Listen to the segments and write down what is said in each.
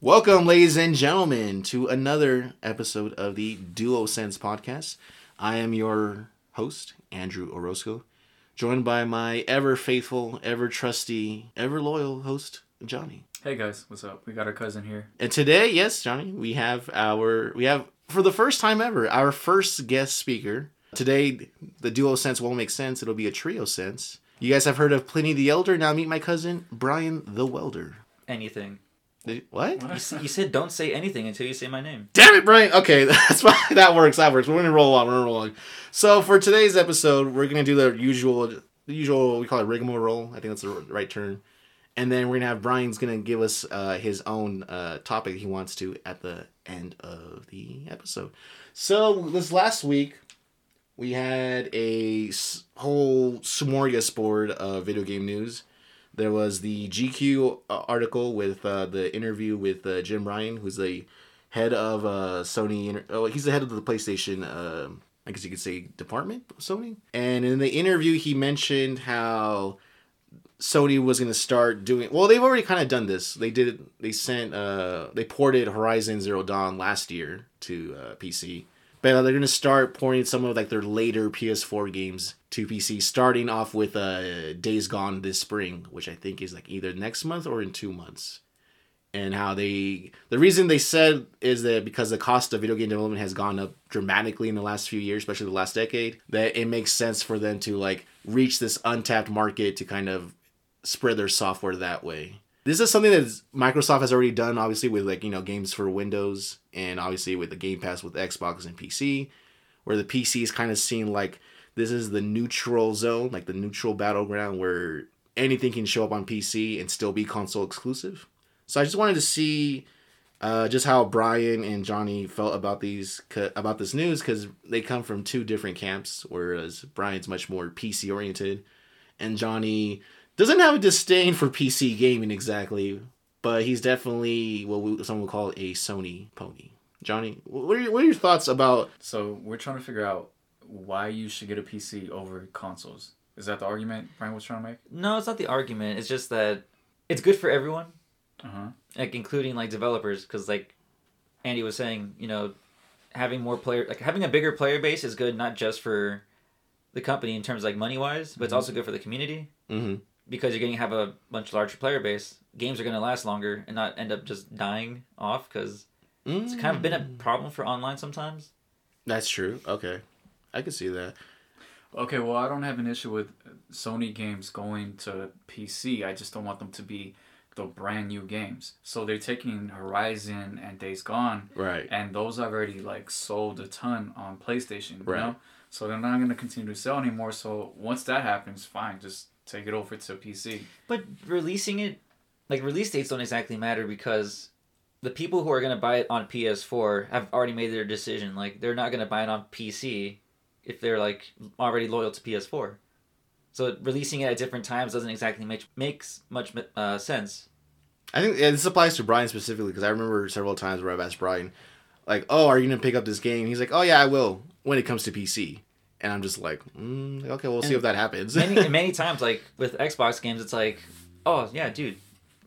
Welcome, ladies and gentlemen, to another episode of the Duo Sense podcast. I am your host, Andrew Orozco, joined by my ever faithful, ever trusty, ever loyal host, Johnny. Hey guys, what's up? We got our cousin here. And today, yes, Johnny, we have our we have for the first time ever our first guest speaker. Today, the duo sense won't make sense. It'll be a trio sense. You guys have heard of Pliny the Elder. Now meet my cousin Brian the Welder. anything. Did- what? You, you said don't say anything until you say my name. Damn it, Brian. Okay, that's why that works. That works. We're gonna roll on. We're gonna roll on. So for today's episode, we're gonna do the usual, the usual. We call it rigmarole. I think that's the right term. And then we're gonna have Brian's gonna give us uh, his own uh, topic he wants to at the end of the episode. So this last week, we had a s- whole smorgasbord of video game news. There was the GQ uh, article with uh, the interview with uh, Jim Ryan, who's the head of uh, Sony. Inter- oh, he's the head of the PlayStation. Uh, I guess you could say department of Sony. And in the interview, he mentioned how Sony was going to start doing. Well, they've already kind of done this. They did. They sent. Uh, they ported Horizon Zero Dawn last year to uh, PC. But uh, they're going to start porting some of like their later PS4 games to PC, starting off with uh, Days Gone this spring, which I think is like either next month or in two months. And how they the reason they said is that because the cost of video game development has gone up dramatically in the last few years especially the last decade that it makes sense for them to like reach this untapped market to kind of spread their software that way this is something that microsoft has already done obviously with like you know games for windows and obviously with the game pass with xbox and pc where the pc is kind of seen like this is the neutral zone like the neutral battleground where anything can show up on pc and still be console exclusive so I just wanted to see uh, just how Brian and Johnny felt about these about this news because they come from two different camps. Whereas Brian's much more PC oriented, and Johnny doesn't have a disdain for PC gaming exactly, but he's definitely what we, someone would call a Sony pony. Johnny, what are your, what are your thoughts about? So we're trying to figure out why you should get a PC over consoles. Is that the argument Brian was trying to make? No, it's not the argument. It's just that it's good for everyone, Uh huh. like including like developers, because like Andy was saying, you know, having more player, like having a bigger player base is good not just for the company in terms of, like money wise, but it's Mhm. also good for the community Mm-hmm. Because you're going to have a much larger player base. Games are going to last longer and not end up just dying off because it's kind of been a mm. problem for online sometimes. That's true. Okay, I can see that. Okay, well, I don't have an issue with Sony games going to PC. I just don't want them to be the brand new games. So they're taking Horizon and Days Gone, Right. and those have already like sold a ton on PlayStation. You Right. know, so they're not going to continue to sell anymore. So once that happens, fine, just take it over to PC. But releasing it, like release dates don't exactly matter because the people who are going to buy it on PS4 have already made their decision. Like they're not going to buy it on PC if they're like already loyal to PS4. So releasing it at different times doesn't exactly make makes much uh, sense. I think yeah, this applies to Brian specifically because I remember several times where I've asked Brian, like, "Oh, are you gonna pick up this game?" He's like, "Oh yeah, I will when it comes to PC." And I'm just like, mm, "Okay, we'll see if that happens." Many many times, like with Xbox games, it's like, oh yeah, dude,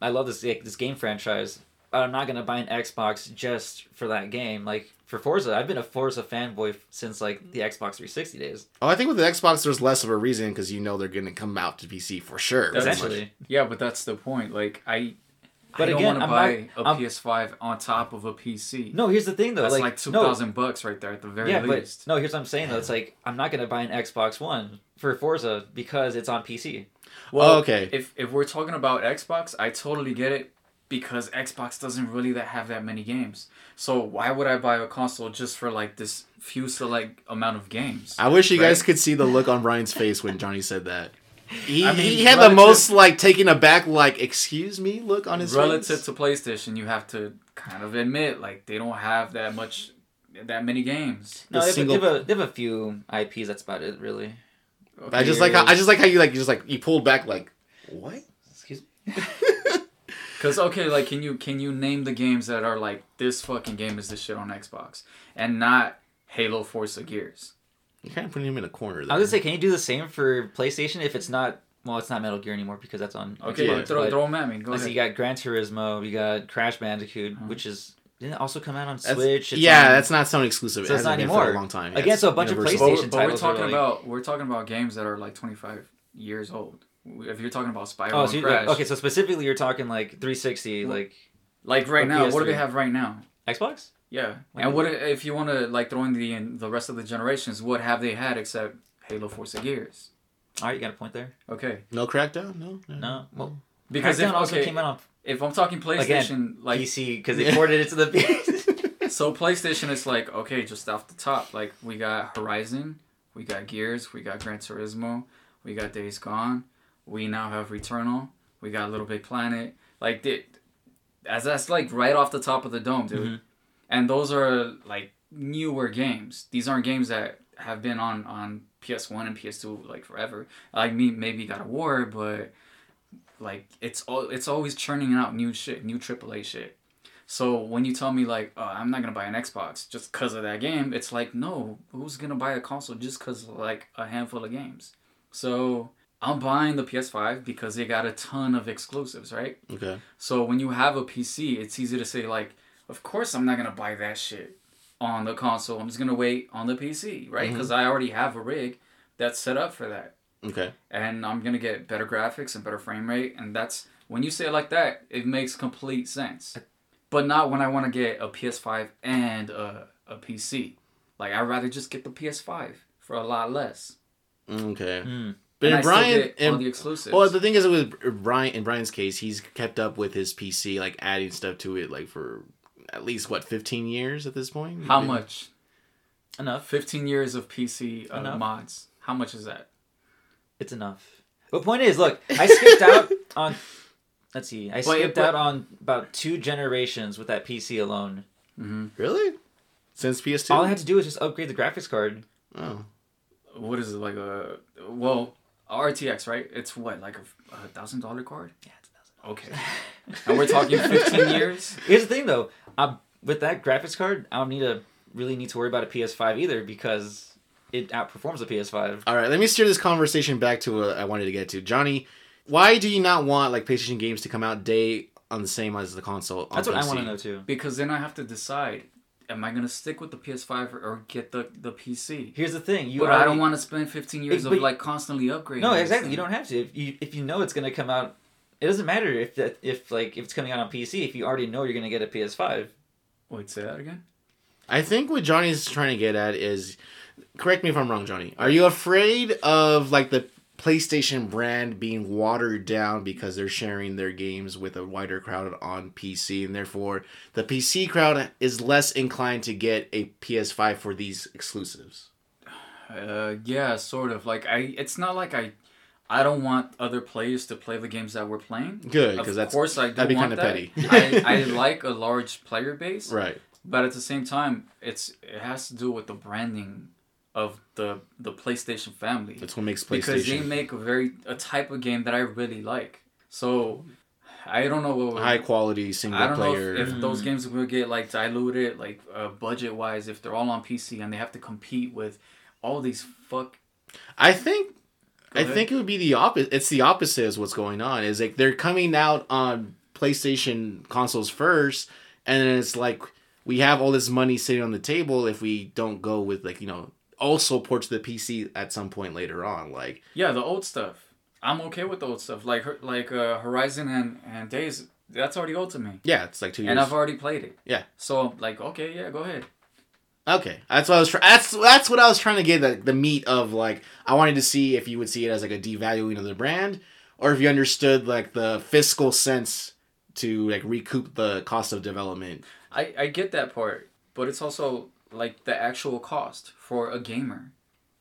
I love this like, this game franchise. I'm not gonna buy an Xbox just for that game. Like for Forza, I've been a Forza fanboy since like the Xbox 360 days. oh, I think with the Xbox, there's less of a reason because you know they're gonna come out to PC for sure. That's. Essentially, Yeah, but that's the point. Like I, But I don't again, want to I'm buy not- a I'm- PS5 on top of a PC. no. Here's the thing though, that's like, like, two no, bucks right there at the very yeah, least. but no. Here's what I'm saying though. It's like I'm not gonna buy an Xbox One for Forza because it's on PC. Oh, okay. If if we're talking about Xbox, I totally get it because Xbox doesn't really that have that many games. So why would I buy a console just for like this few select amount of games? I wish you guys could see the look on Brian's face when Johnny said that. He, I mean, he had the most like taken aback, like "Excuse me" look on his Relative face. to PlayStation, you have to kind of admit like they don't have that much, that many games. The No, they have, single- they, have a, they have a few IPs. That's about it, really. I just like how I just like how you like you just like you pulled back like what? Excuse me. Cause okay, like can you can you name the games that are like this fucking game is the shit on Xbox and not Halo Forza Gears? You're kind of putting him in a corner. I was gonna say, can you do the same for PlayStation if it's not well, it's not Metal Gear anymore because that's on. Okay, Xbox, throw, but throw them at me. Go let's ahead. you got Gran Turismo, you got Crash Bandicoot, Uh-huh. which is didn't it also come out on That's- Switch. It's yeah, on- that's not Sony exclusive. So it it's hasn't not been for a long time. Again, Yeah, so a bunch of universal. But, PlayStation we're- but we're talking like- about we're talking about games that are like 25 years old. If you're talking about Spyro Oh, so you, Crash, okay. So specifically, you're talking like 360, like like right or now, what do they have right now? Xbox. Yeah, Why and what if you want to like throw in the in the rest of the generations? What have they had except Halo, Forza Gears? All right, you got a point there. Okay, No Crackdown? No? No, well, because Crackdown if, also okay, came out on if I'm talking PlayStation, like PC because they ported it to the PS. so PlayStation, it's like okay, just off the top, like we got Horizon, we got Gears, we got Gran Turismo, we got Days Gone, we now have Returnal, we got Little Big Planet, like the, as that's like right off the top of the dome, dude. Mhm. And those are like newer games. These aren't games that have been on on PS1 and PS2 like forever. Like me, maybe God of War, but like it's all it's always churning out new shit, new AAA shit. So when you tell me like oh, I'm not gonna buy an Xbox just because of that game, it's like no, who's gonna buy a console just because of like a handful of games? So I'm buying the PS5 because they got a ton of exclusives, right? Okay. So when you have a PC, it's easy to say like, of course I'm not gonna buy that shit on the console. I'm just gonna wait on the PC, right? Because I already have a rig that's set up for that, Okay. and I'm gonna get better graphics and better frame rate, and that's when you say it like that, it makes complete sense. But not when I want to get a PS5 and a, a PC. Like I'd rather just get the PS5 for a lot less. Okay. Mm. But and in I Brian, get all in, the exclusives. well, the thing is with Brian, in Brian's case, he's kept up with his PC, like adding stuff to it, like for at least what 15 years at this point. How Maybe? much? Enough. 15 years of PC uh, Enough. mods. How much is that? It's enough. But point is, look, I skipped out on. Let's see, I But- skipped but- out on about two generations with that PC alone. Mm-hmm. Really? Since PS2? All I had to do was just upgrade the graphics card. oh. what is it like a well RTX right? It's what like a, a thousand dollar card? Yeah, it's a thousand. Okay, and we're talking fifteen years. Here's the thing, though. Um, with that graphics card, I don't need to really need to worry about a PS5 either because it outperforms the PS5. All right, let me steer this conversation back to what I wanted to get to. Johnny, why do you not want like PlayStation games to come out day on the same as the console? on That's what I want to know too. Because then I have to decide: am I gonna stick with the PS5 or, or get the the PC? Here's the thing. You but I don't want to spend fifteen years But- of like constantly upgrading. No, exactly. thing. You don't have to. If you if you know it's gonna come out, it doesn't matter if that if like if it's coming out on PC. If you already know you're gonna get a PS5. Wait, say that again. I think what Johnny's trying to get at is, correct me if I'm wrong, Johnny. Are you afraid of like the PlayStation brand being watered down because they're sharing their games with a wider crowd on PC, and therefore the PC crowd is less inclined to get a PS5 for these exclusives? Uh, yeah, sort of. Like I, it's not like I, I don't want other players to play the games that we're playing. Good, because that's course I do that'd be want kinda petty. I, I like a large player base, right. but at the same time, it's it has to do with the branding of the the PlayStation family That's what makes PlayStation because they make a very a type of game that I really like. So I don't know what high quality single I don't player. know if, if those Mm. games will get like diluted, like uh, budget wise, if they're all on PC and they have to compete with all these fuck. I think Go I ahead. think it would be the opposite. It's the opposite is what's going on. Is like they're coming out on PlayStation consoles first, and then it's like we have all this money sitting on the table if we don't go with like you know also ports to the PC at some point later on. Like Yeah, the old stuff. I'm okay with the old stuff, like like uh, Horizon and and Days. That's already old to me, yeah, it's like two years. and I've already played it. Yeah. So like, okay, yeah, go ahead. Okay, that's what I was. Try- that's that's what I was trying to get the the meat of. Like, I wanted to see if you would see it as like a devaluing of the brand, or if you understood like the fiscal sense to like recoup the cost of development. I I get that part, but it's also like the actual cost for a gamer.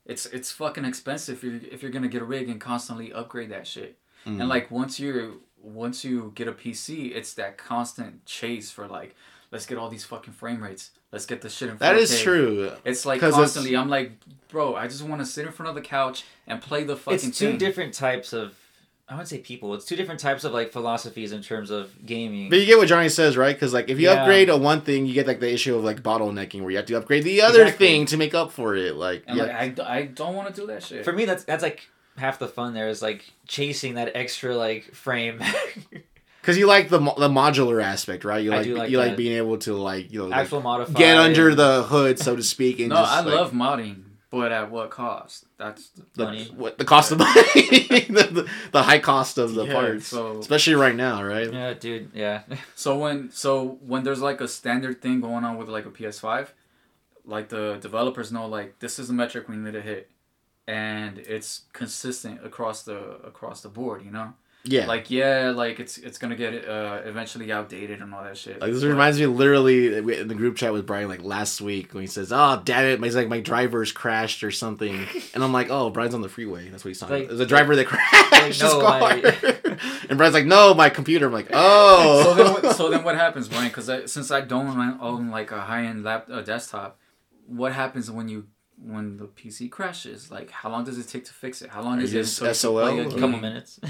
It's it's fucking expensive if you're if you're gonna get a rig and constantly upgrade that shit. Mm. And like once you're once you get a PC, it's that constant chase for like, let's get all these fucking frame rates. Let's get this shit in. 4K. That is true. It's like 'Cause it's- constantly. I'm like, bro, I just want to sit in front of the couch and play the fucking It's two thing. different types of. I wouldn't say people. It's two different types of like philosophies in terms of gaming. But you get what Johnny says, right? Because like if you Yeah. upgrade a one thing, you get like the issue of like bottlenecking, where you have to upgrade the other Exactly. thing to make up for it. Like and yeah, like, I, d- I don't want to do that shit. For me, that's that's like half the fun there is like chasing that extra like frame. Because you like the the modular aspect, right? You I like, do like you like being able to like you know like, Actual modifier. get under the hood, so to speak. And no, just, I like, love modding, but at what cost? That's the, the, money. what the cost of money, the, the, the high cost of the Yeah, parts, so- especially right now, right? Yeah, dude. Yeah. So when so when there's like a standard thing going on with like a PS5, like the developers know like this is the metric we need to hit, and it's consistent across the across the board. You know, Yeah. like yeah, like it's it's gonna get uh, eventually outdated and all that shit. Like this But- reminds me literally in the group chat with Brian like last week when he says, "Oh damn it, he's like my driver's crashed or something," and I'm like, "Oh, Brian's on the freeway." That's what he's talking. Like- about. There's a driver that crashed his no, car, I- and Brian's like, "No, my computer." I'm like, "Oh." so then, what- so then what happens, Brian? Because since I don't own- own like a high end lap uh, desktop, what happens when you when the PC crashes? Like, how long does it take to fix it? How long Are is you it just until you can SOL play a or- A game? couple minutes.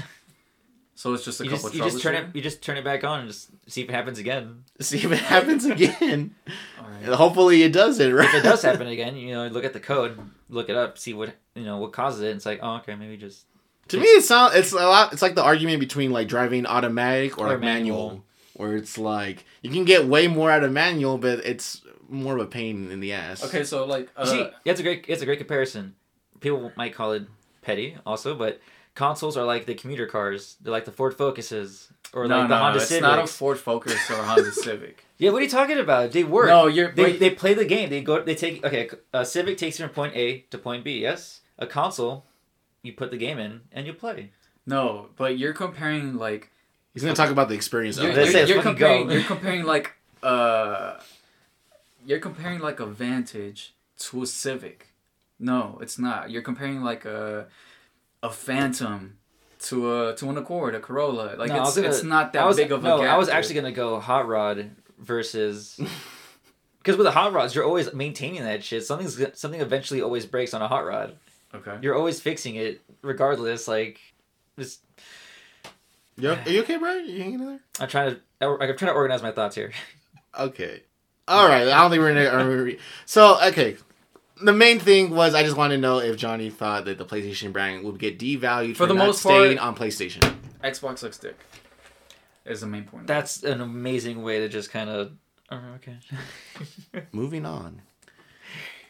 So it's just a You couple. just, you just turn it. You just turn it back on and just see if it happens again. See if it happens again. All right. And Hopefully, it doesn't. Right? If it does happen again, you know, look at the code, look it up, see what you know what causes it. And it's like, oh, okay, maybe just To me, it's sounds it's a lot. It's like the argument between like driving automatic or, Or like manual. manual. where it's like you can get way more out of manual, but it's more of a pain in the ass. Okay, so like, uh, see. It's a great. It's a great comparison. People might call it petty, also, but consoles are like the commuter cars. They're like the Ford Focuses or no, like the no, Honda it's Civics. not a Ford Focus or a Honda Civic. Yeah, what are you talking about? They work. No, you're. They, but- they play the game. They go. They take. Okay, a Civic takes you from point A to point B. Yes, a console, you put the game in and you play. no, but you're comparing like. He's gonna talk about the experience. You're, of Let's you're, you're comparing. go. You're comparing like uh. You're comparing like a Vantage to a Civic. No, it's not. You're comparing like a a Phantom to a to an Accord, a Corolla. Like No, it's gonna- it's not that I was, big of a no, gap. I was dude. actually gonna go hot rod versus. Because with the hot rods, you're always maintaining that shit. Something's something eventually always breaks on a hot rod. okay. You're always fixing it, regardless. Like, just You- are you okay, Brian? You hanging in there? I'm trying to. I'm trying to organize my thoughts here. Okay. All right. I don't think we're gonna. So okay. The main thing was I just wanted to know if Johnny thought that the PlayStation brand would get devalued For the not most staying part- on PlayStation. Xbox looks dick. Is the main point. That's an amazing way to just kind of. Oh, okay. Moving on.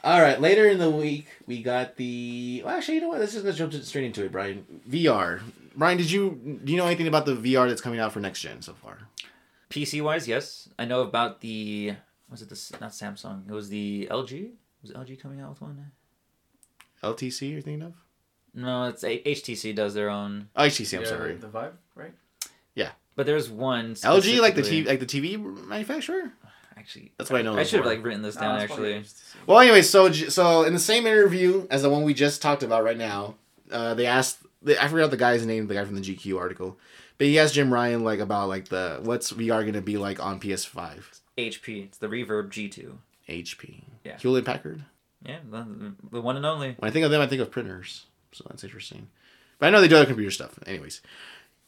All right. Later in the week, we got the. Well, actually, you know what? Let's just let's jump straight into it, Brian. VR. Brian, did you do you know anything about the VR that's coming out for next gen so far? PC wise, yes, I know about the. Was it the not Samsung? It was the LG. Was LG coming out with one? LTC you're thinking of? No, it's a- HTC does their own. Oh, HTC. I'm Yeah, sorry. The Vive, right? Yeah. But there's one. LG, like the TV, like the TV manufacturer. Actually, That's why I know. I should have like written this down it's probably actually. Well, anyway, so so in the same interview as the one we just talked about right now, uh, they asked they, I forgot the guy's name, the guy from the GQ article, but he asked Jim Ryan like about like the what's VR gonna be like on PS5, HP. It's the Reverb G2. HP, Yeah. Hewlett Packard. Yeah, the, the one and only. When I think of them, I think of printers, so that's interesting. But I know they do other computer stuff. Anyways,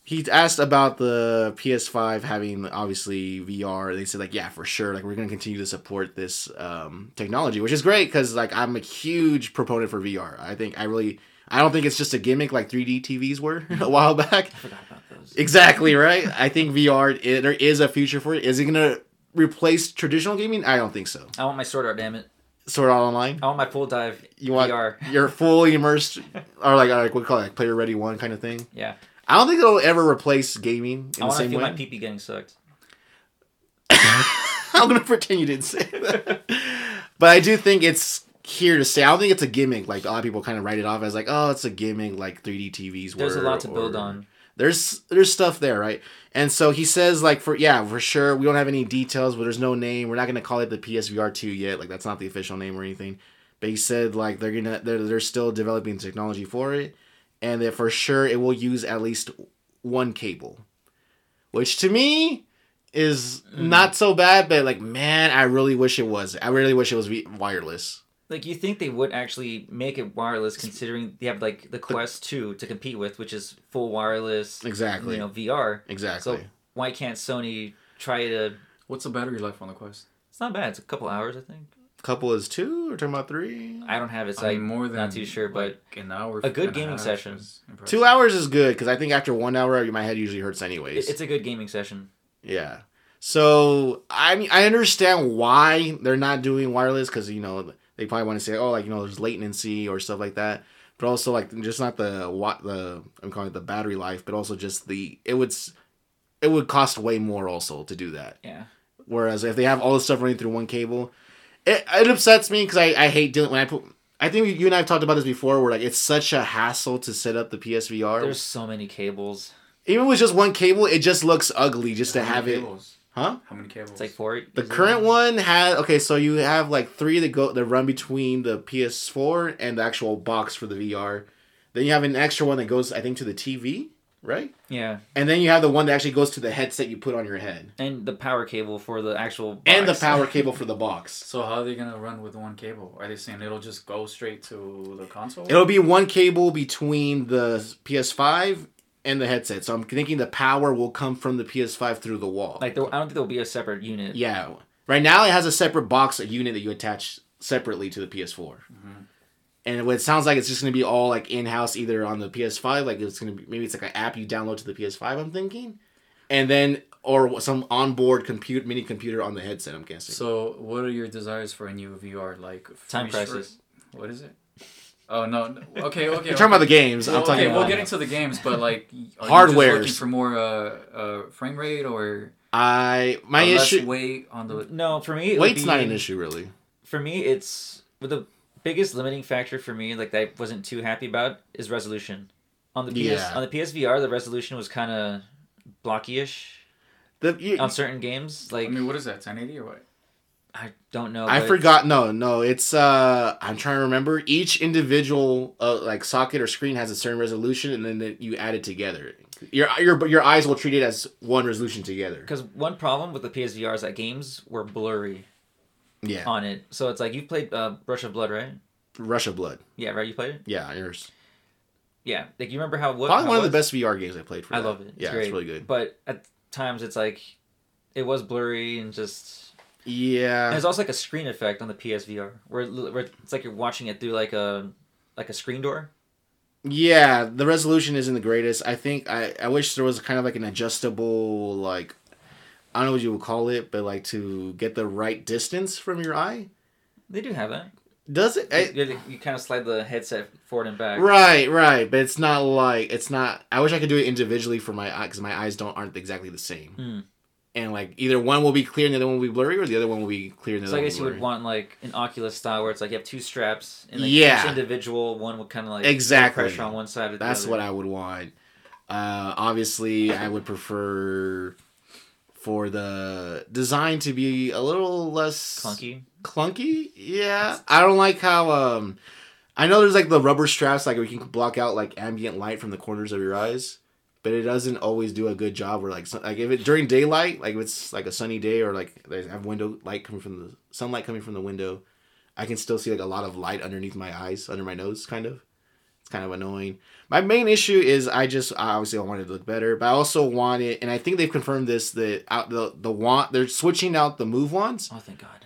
he asked about the PS5 having obviously VR. They said like, yeah, for sure. Like we're gonna continue to support this um, technology, which is great because like I'm a huge proponent for VR. I think I really, I don't think it's just a gimmick like 3D TVs were a while back. I forgot about those. Exactly right. I think VR it, there is a future for it. Is it gonna replace traditional gaming? I don't think so. I want my sword art, damn it. Sword Art Online. I want my full dive You want VR. you're fully immersed, or like like what do you call it, like player ready one kind of thing. Yeah. I don't think it'll ever replace gaming in I the want to same feel way. my pee pee getting sucked. I'm gonna pretend you didn't say that, but I do think it's here to stay. I don't think it's a gimmick. Like a lot of people kind of write it off as like, oh, it's a gimmick, like 3D TVs. There's a lot to build on. There's there's stuff there, right? And so he says like for yeah for sure we don't have any details, but there's no name. We're not gonna call it the PSVR two yet. Like that's not the official name or anything. But he said like they're gonna they're they're still developing technology for it, and that for sure it will use at least one cable, which to me is Mm. not so bad. But like man, I really wish it was. I really wish it was wireless. Like you think they would actually make it wireless, considering they have like the Quest Two to compete with, which is full wireless. Exactly. You know, VR. Exactly. So why can't Sony try to? What's the battery life on the Quest? It's not bad. It's a couple hours, I think. A couple is two or talking about three? I don't have it, so I I'm mean, more than not too sure, but like, an hour. a good gaming half session. Two hours is good because I think after one hour, my head usually hurts anyways. it's a good gaming session. Yeah. So I mean, I understand why they're not doing wireless because you know they probably want to say, oh, like you know, there's latency or stuff like that. But also like just not the what the I'm calling it the battery life, but also just the it would it would cost way more also to do that. Yeah. Whereas if they have all this stuff running through one cable, it, it upsets me because I, I hate dealing when I put. I think you and I have talked about this before, where like it's such a hassle to set up the PSVR. There's so many cables. Even with just one cable, it just looks ugly just to have many it. cables? Huh? How many cables? It's like four. The easily. current one had okay, so you have like three that go that run between the PS4 and the actual box for the VR. Then you have an extra one that goes, I think, to the TV, right? Yeah, And then you have the one that actually goes to the headset you put on your head, and the power cable for the actual. and the power cable for the box. So how are they gonna run with one cable? Are they saying it'll just go straight to the console? It'll be one cable between the PS5 and the headset. So I'm thinking the power will come from the PS5 through the wall. Like there, I don't think there'll be a separate unit. yeah, right now it has a separate box, a unit that you attach separately to the PS4. Mm-hmm. And what it sounds like it's just gonna be all like in house, either on the PS5, like it's gonna be maybe it's like an app you download to the PS5. I'm thinking, and then or some onboard compute mini computer on the headset. I'm guessing. So what are your desires for a new VR? Like Time free Crisis. short- What is it? Oh no. no. Okay. Okay. You're talking about the games. Well, I'm talking okay, about we'll get into the games, but like, are Hardwares. You just looking for more uh, uh, frame rate or I my a less issue. weight on the? No, for me, it would Weight's not an issue really. For me, it's the biggest limiting factor for me, like that I wasn't too happy about, is resolution. On the PS Yeah. on the PSVR, the resolution was kind of blocky-ish The, you, on certain games. Like I mean, what is that? 1080 or what? I don't know. I forgot. No, no. It's uh, I'm trying to remember. Each individual uh, like socket or screen has a certain resolution, and then you add it together. Your your your eyes will treat it as one resolution together. Because one problem with the PSVR is that games were blurry Yeah, on it. So it's like you played uh, Rush of Blood, right? Rush of Blood. Yeah, right. You played it. Yeah, yours. Yeah, like you remember how what Probably how one of the best VR games I played for. I that. love it. It's yeah, great. it's really good. But at times it's like it was blurry and just. And Yeah, there's also like a screen effect on the PSVR where, where it's like you're watching it through like a like a screen door. yeah. The resolution isn't the greatest. I think I I wish there was kind of like an adjustable like. I don't know what you would call it, but like to get the right distance from your eye. They do have that. Does it? I- you, you kind of slide the headset forward and back. Right, right, but it's not like it's not. I wish I could do it individually for my eye because my eyes don't aren't exactly the same. Hmm. And like either one will be clear and the other one will be blurry, or the other one will be clear and the So other I guess you would want like an Oculus style where it's like you have two straps and like Yeah. each individual one would kind of like Exactly. pressure on one side or the That's other. what I would want. Uh, obviously, I would prefer for the design to be a little less clunky. clunky. Yeah, I don't like how um I know there's like the rubber straps like we can block out like ambient light from the corners of your eyes, but it doesn't always do a good job where like like if it during daylight, like if it's like a sunny day or like they have window light coming from the sunlight coming from the window, I can still see like a lot of light underneath my eyes, under my nose kind of. It's kind of annoying. My main issue is I just obviously I wanted it to look better, but I also want it, and I think they've confirmed this that out the the want they're switching out the move wands. Oh, thank God.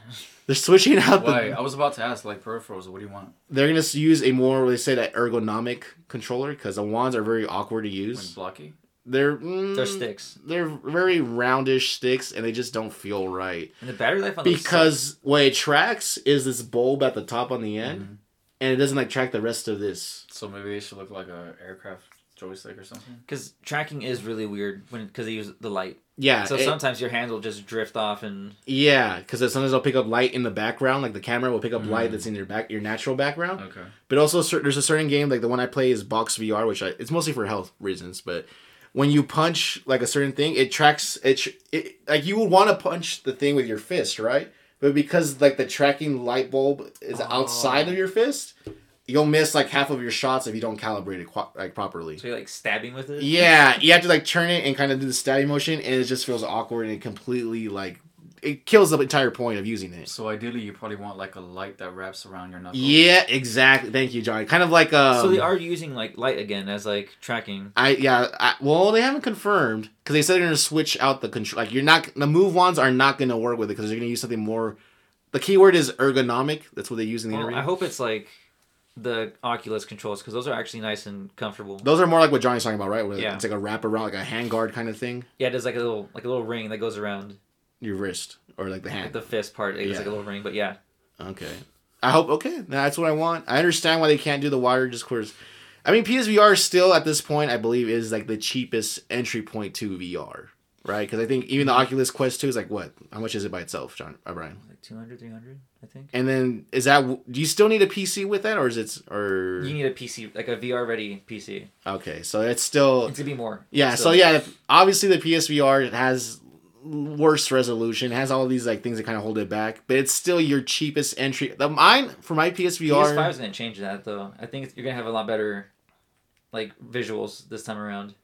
They're switching out the Why? I was about to ask, like peripherals. What do you want? they're gonna use a more they say that ergonomic controller because the wands are very awkward to Like use. blocky? They're mm, They're sticks. They're very roundish sticks, and they just don't feel right And the battery life on those because what it tracks is this bulb at the top on the end, Mm-hmm. and it doesn't like track the rest of this. So maybe they should look like a aircraft joystick or something. because tracking is really weird when because they use the light. Yeah, So it- sometimes your hands will just drift off and yeah, because sometimes they'll pick up light in the background, like the camera will pick up Mm. light that's in your back, your natural background. Okay. But also, there's a certain game like the one I play is Box VR, which I, it's mostly for health reasons. But when you punch like a certain thing, it tracks it. it like you would want to punch the thing with your fist, right? But because like the tracking light bulb is outside of your fist, you'll miss like half of your shots if you don't calibrate it qu- like properly. so you're like stabbing with it. Yeah, you have to like turn it and kind of do the stabbing motion, and it just feels awkward and completely like it kills the entire point of using it. So ideally, you probably want like a light that wraps around your knuckles. Yeah, exactly. Thank you, Johnny. Kind of like um, so they are using like light again as like tracking. I yeah. I, well, they haven't confirmed because they said they're gonna switch out the control. Like you're not the move wands are not gonna work with it because they're gonna use something more the keyword is ergonomic. That's what they use in the Well, interview. I hope it's like the Oculus controls because those are actually nice and comfortable. Those are more like what Johnny's talking about, right? Where Yeah. it's like a wrap around, like a hand guard kind of thing, Yeah, there's like a little like a little ring that goes around your wrist or like the like hand. the fist part. It's like a little ring, but yeah, Okay. I hope okay. That's what I want. I understand why they can't do the wire just course. I mean, PSVR still at this point, I believe, is like the cheapest entry point to VR, right? Because I think even the Oculus Quest Two is like what? How much is it by itself, John? Uh, Brian? like 200, 300, I think. And then is that? Do you still need a PC with that, or is it? Or You need a PC, like a VR ready PC. okay, so it's still It's gonna be more. yeah. So still. yeah, obviously the PSVR has worse resolution, has all these like things that kind of hold it back, but it's still your cheapest entry. The mine for my PSVR. PS5 is gonna change that though. I think you're gonna have a lot better, like visuals this time around.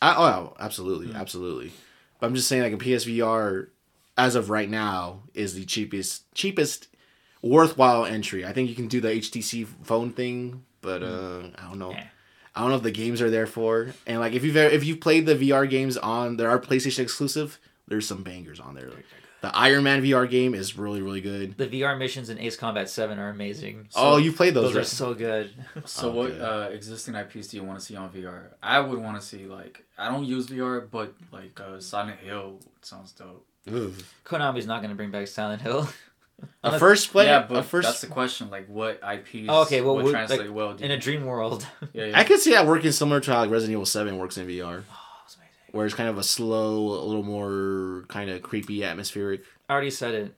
I, oh, absolutely, Hmm. absolutely. But I'm just saying, like a PSVR, as of right now, is the cheapest, cheapest, worthwhile entry. I think you can do the HTC phone thing, but uh, I don't know. Hmm. Yeah. I don't know if the games are there for. And like, if you've ever, if you've played the VR games on, there are PlayStation exclusive. There's some bangers on there. Like, the Iron Man VR game is really, really good. The VR missions in Ace Combat Seven are amazing. oh, you played those, those are so good. So Okay. what uh, existing IPs do you want to see on VR? I would want to see like I don't use VR, but like uh, Silent Hill sounds dope. Ugh. Konami's not gonna bring back Silent Hill. A first play, yeah, a but first. that's the question. Like, what IPs Oh, okay, well, would would- translate like, well? do in a dream world. yeah, yeah. I could see that working similar to how like Resident Evil Seven works in VR. Oh, that's amazing. where it's kind of a slow, a little more kind of creepy, atmospheric I already said it,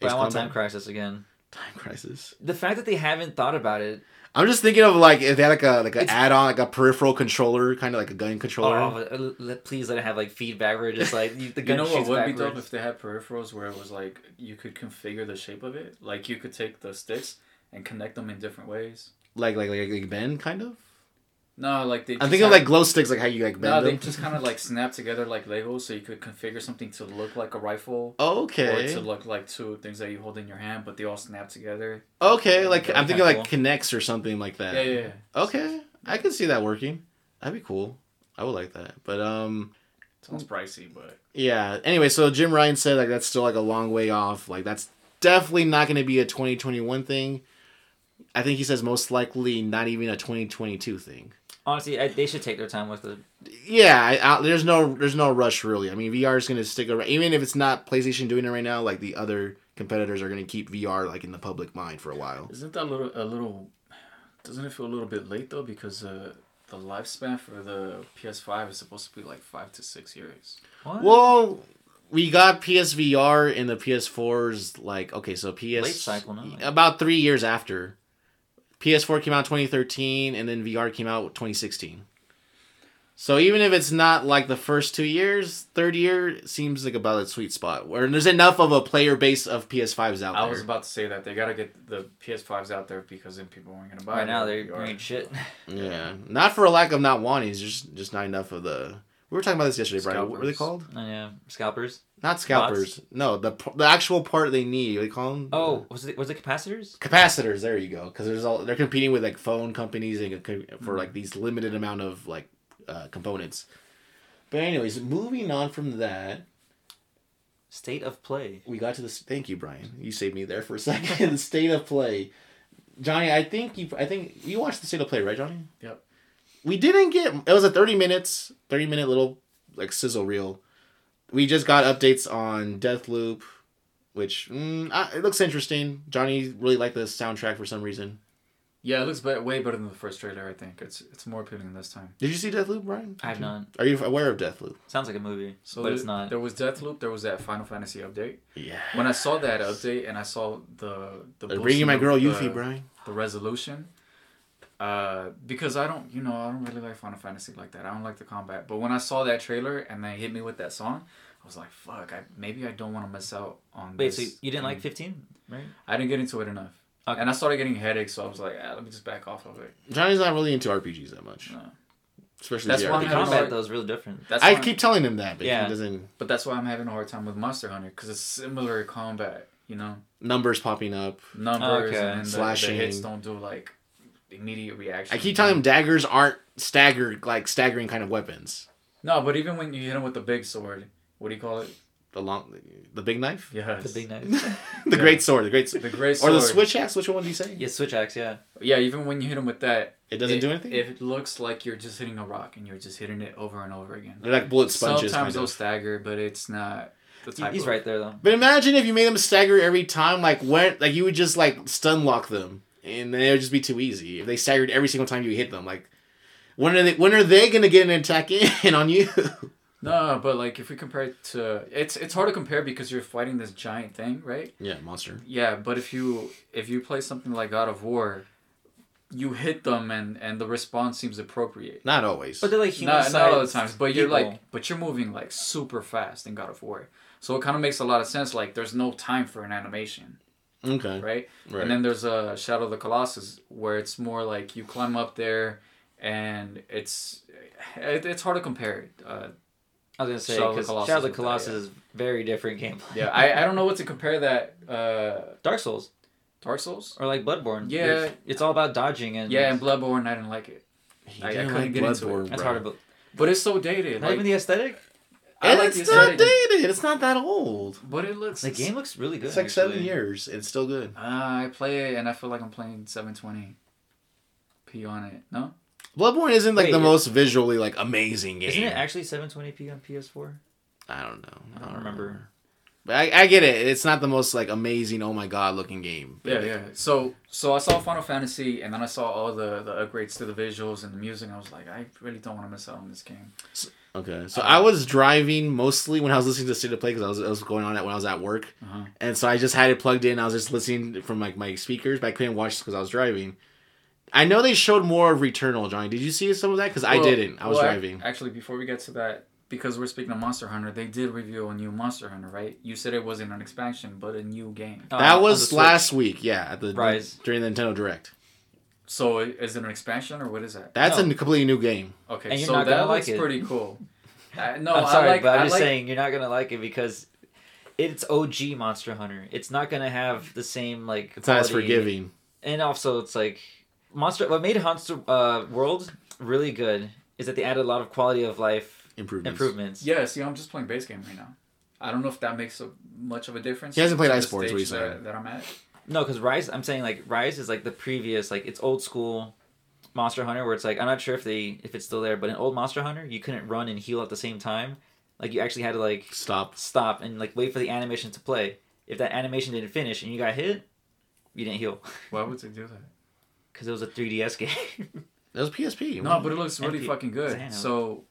but Ace I want Combat? Time Crisis again. time crisis. The fact that they haven't thought about it. I'm just thinking of like if they had like a like an add-on, like a peripheral controller, kind of like a gun controller. Oh, uh, let- please let it have like feedback where just like you- the You gun know what shoots would be backwards. dope if they had peripherals where it was like you could configure the shape of it. Like you could take the sticks and connect them in different ways. Like like like, like bend kind of. No, like they. I'm thinking of like glow sticks, like how you like bend No, they just kind of like snap together like Legos, so you could configure something to look like a rifle. okay. Or to look like two things that you hold in your hand, but they all snap together. Okay, like That'd I'm thinking like K'NEX or something like that. Yeah, yeah, yeah. Okay, I can see that working. That'd be cool. I would like that. But um, Sounds pricey, but yeah. Anyway, so Jim Ryan said like that's still like a long way off. Like that's definitely not going to be a 2021 thing. I think he says most likely not even a 2022 thing. Honestly, I, they should take their time with it. Yeah, I, I, there's no there's no rush really. I mean, VR is going to stick around even if it's not PlayStation doing it right now. Like the other competitors are going to keep VR like in the public mind for a while. isn't that a little a little? Doesn't it feel a little bit late though? Because uh, the lifespan for the PS5 is supposed to be like five to six years. What? Well, we got PSVR and the PS4's like okay, so PS Late cycle, no? about three years after. PS4 came out 2013, and then VR came out 2016. So even if it's not like the first two years, third year seems like about a sweet spot where there's enough of a player base of PS5s out there. I there. was about to say that they gotta get the PS5s out there because then people aren't gonna buy. It. Right now they're VR. ain't shit. yeah, not for a lack of not wanting, it's just just not enough of the. We were talking about this yesterday, Brian. What were they called? Oh, yeah, scalpers. Not scalpers. No, the the actual part they need. They call them? Oh, was it was it capacitors? capacitors there you go because there's all they're competing with like phone companies and for like these limited amount of like uh, components but anyways moving on from that State of play. we got to this thank you brian you saved me there for a second state of play johnny i think you i think you watched the state of play right johnny Yep. we didn't get it was a 30 minutes 30 minute little like sizzle reel we just got updates on deathloop which mm, I, it looks interesting johnny really liked the soundtrack for some reason Yeah, it looks be- way better than the first trailer. I think it's it's more appealing this time. Did you see Deathloop, Brian? I have not. Are you aware of Deathloop? Sounds like a movie, So but there, it's not. There was Deathloop. There was that Final Fantasy update. Yeah. When I saw that update and I saw the the They're bringing my girl of Yuffie, Brian. the resolution. Uh, because I don't, you know, I don't really like Final Fantasy like that. I don't like the combat. But when I saw that trailer and they hit me with that song, I was like, "Fuck! I maybe I don't want to miss out on." Wait, so you didn't like 15, right? I didn't get into it enough, Okay. and I started getting headaches. So I was like, ah, "Let me just back off of it." Johnny's not really into RPGs that much, No. especially That's the why The combat a- though is really different. That's I why- keep telling him that, but Yeah. he doesn't. but that's why I'm having a hard time with Monster Hunter because it's similar combat. You know, Numbers popping up. numbers Okay. and then the, the Slashing. hits don't do like immediate reaction. I keep telling him daggers aren't staggered like staggering kind of weapons. No, but even when you hit him with the big sword, what do you call it? the long, the big knife, Yes. The big knife. the Yeah. great sword, the great, sword. The great sword. or the switch axe. Which one do you say? yeah, switch axe. Yeah. Yeah, even when you hit him with that, It doesn't it, do anything. It looks like you're just hitting a rock and you're just hitting it over and over again. They're like bullet sponges. Sometimes they'll stagger, but it's not the type. He's of, right there though. But imagine if you made them stagger every time, like when, like you would just like stun lock them, and then it would just be too easy. If they staggered every single time you hit them, like when are they? When are they gonna get an attack in on you? No, but like if we compare it to, it's it's hard to compare because you're fighting this giant thing, right? yeah, monster. Yeah, but if you if you play something like God of War, you hit them and and the response seems appropriate. Not always. But they're like human Not, not all the times, but you're like, but you're moving like super fast in God of War, so it kind of makes a lot of sense. Like, there's no time for an animation, okay. right? Right. And then there's a uh, Shadow of the Colossus where it's more like you climb up there, and it's it, it's hard to compare. Uh, I was gonna say Shadow because Colossus Shadow of the with that, Colossus yeah. is very different gameplay. yeah, I, I don't know what to compare that. Uh, Dark Souls Dark Souls. or like Bloodborne. Yeah. It's, it's all about dodging and Yeah, and Bloodborne, I didn't like it, He I- I didn't couldn't get into it. Bloodborne, that's hard to. be- but it's so dated. Not Like, even the aesthetic. I And like it's not aesthetic, dated. It's not that old. but it looks The game looks really good. It's like seven actually. years. It's still good. Uh, I play it and I feel like I'm playing 720p on it. No, Bloodborne isn't like Wait, the it- most visually like amazing game. Isn't it actually 720p on PS4? I don't know. I don't remember. But I, I get it. It's not the most like amazing. Oh my god, looking game. yeah, yeah. So, so I saw Final Fantasy and then I saw all the the upgrades to the visuals and the music. And I was like, I really don't want to miss out on this game. Okay, so Uh, I was driving mostly when I was listening to State of Play because I was, I was going on it when I was at work, Uh-huh. and so I just had it plugged in. I was just listening from like my speakers, but I couldn't watch because I was driving. I know they showed more of Returnal, Johnny. Did you see some of that? Because I didn't. I was well, driving. Actually, before we get to that, because we're speaking of Monster Hunter, they did reveal a new Monster Hunter, right? You said it wasn't an expansion, but a new game. Uh, that on was last week. Yeah, at the Rise. during the Nintendo Direct. So, is it an expansion or what is that? That's No. a completely new game. Okay, And you're so not gonna that like looks it. pretty cool. Uh, no, I'm sorry, I like. but I'm I just like, saying you're not gonna like it because it's OG Monster Hunter. It's not gonna have the same like. It's not as forgiving. And also, it's like Monster. What made Monster uh, World really good is that they added a lot of quality of life Improvements. improvements. Yeah, see, I'm just playing base game right now. I don't know if that makes a, much of a difference. He hasn't played Ice the Sports, what stage he's that, that I'm at. No, because Rise. I'm saying like Rise is like the previous like it's old school Monster Hunter where it's like I'm not sure if they if it's still there, but in old Monster Hunter you couldn't run and heal at the same time. Like you actually had to like Stop. stop and like wait for the animation to play. If that animation didn't finish and you got hit, you didn't heal Why would they do that? because it was a 3DS game. That was PSP. No, but it looks really MP. fucking good. Damn. So,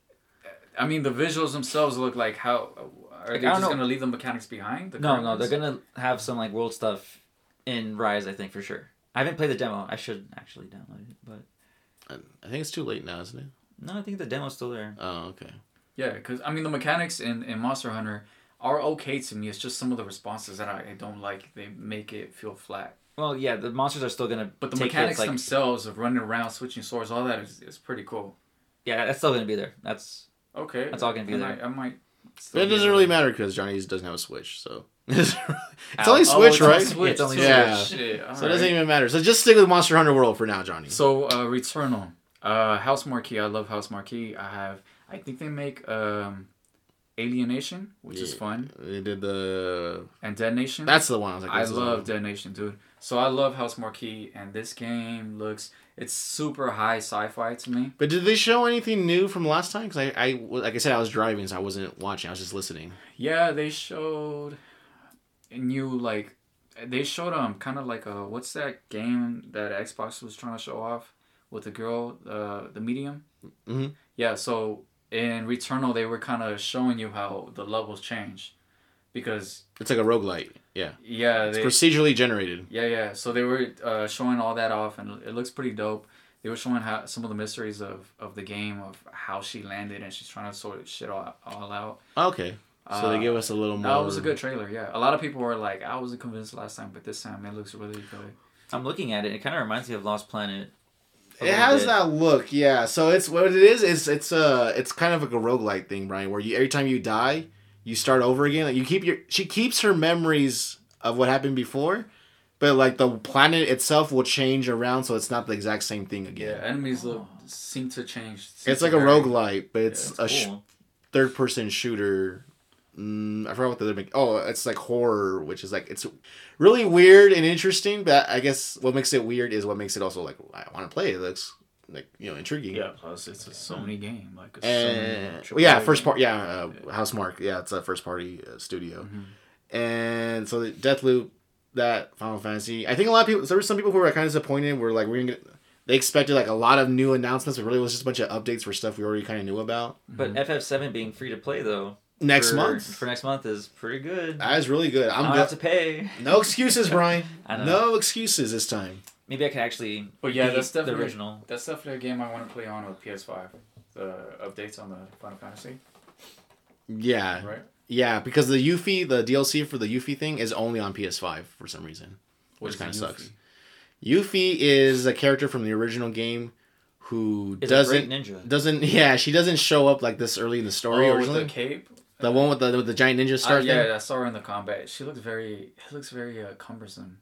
I mean, the visuals themselves look like how are Like, they I just don't know. gonna leave the mechanics behind? The no, no, ones? they're gonna have some like world stuff in Rise. I think for sure. I haven't played the demo. I should actually download it, but I think it's too late now, isn't it? no, I think the demo's still there. Oh, okay. Yeah, because I mean, the mechanics in, in Monster Hunter are okay to me. It's just some of the responses that I, I don't like. They make it feel flat. Well, yeah, the monsters are still gonna. But the take mechanics hits, like, themselves of running around, switching swords, all that is, is pretty cool. Yeah, that's still gonna be there. That's Okay, That's all gonna be I there. might, I might. Still it doesn't really matter because Johnny doesn't have a Switch, so it's Ow. only Oh, Switch, it's right? Switch, It's only too. Yeah. Shit, So it doesn't even matter. So just stick with Monster Hunter World for now, Johnny. So uh, Returnal, uh, Housemarque. I love Housemarque. I have. I think they make um, Alienation, which is fun, They did the. and Dead Nation. That's the one. I was like, I this is the love one. Dead Nation, dude. So I love Housemarque, and this game looks it's super high sci-fi to me. But did they show anything new from last time? Because I, I, like I said, I was driving, so I wasn't watching. I was just listening. Yeah, they showed a new like they showed um kind of like a what's that game that Xbox was trying to show off with the girl, uh, the medium. Mhm. Yeah, so in Returnal they were kind of showing you how the levels change, because It's like a roguelite. Yeah. yeah It's procedurally generated. yeah yeah so they were uh, showing all that off and it looks pretty dope. They were showing how some of the mysteries of, of the game of how she landed and she's trying to sort shit all, all out. Okay. So they Uh, give us a little more. That was a good trailer, yeah. A lot of people were like, I wasn't convinced last time, but this time it looks really good. I'm looking at it. It kind of reminds me of Lost Planet. It has bit. that look, yeah. So it's what it is. Is it's uh it's kind of like a roguelike thing, Brian, where you every time you die, you start over again. Like you keep your she keeps her memories of what happened before, but like the planet itself will change around, so it's not the exact same thing Yeah, again. enemies look seem to change. seem It's to like a vary. roguelite, but it's Yeah, a sh- third person shooter Mm, I forgot what the other big. Oh, it's like horror, which is like it's really weird and interesting. But I guess what makes it weird is what makes it also like I want to play. It looks like you know intriguing. Yeah, plus it's a Sony game. Like a And Sony well, yeah, first part. Yeah, uh, Housemark. Yeah, it's a first party uh, studio. Mhm. And so the Deathloop, that Final Fantasy. I think a lot of people. There were some people who were kind of disappointed. Were like, we're gonna. Get, they expected like a lot of new announcements, but really it was just a bunch of updates for stuff we already kind of knew about. But FF7 being free to play though Next for, month, for next month is pretty good. that is really good. I I'm don't have to pay. No excuses, Brian. No excuses this time. Maybe I can actually. But yeah, that's definitely the original. That's definitely a game I want to play on with PS5. The updates on the Final Fantasy, Yeah, right? yeah, because the Yuffie, the DLC for the Yuffie thing is only on PS5 for some reason, What which kind of sucks. Yuffie is a character from the original game who Is doesn't great ninja. doesn't yeah she doesn't show up like this early in the story oh, with originally. the cape. The one with the with the giant ninja Uh, star thing. yeah, I saw her in the combat. She looks very. It looks very uh, cumbersome.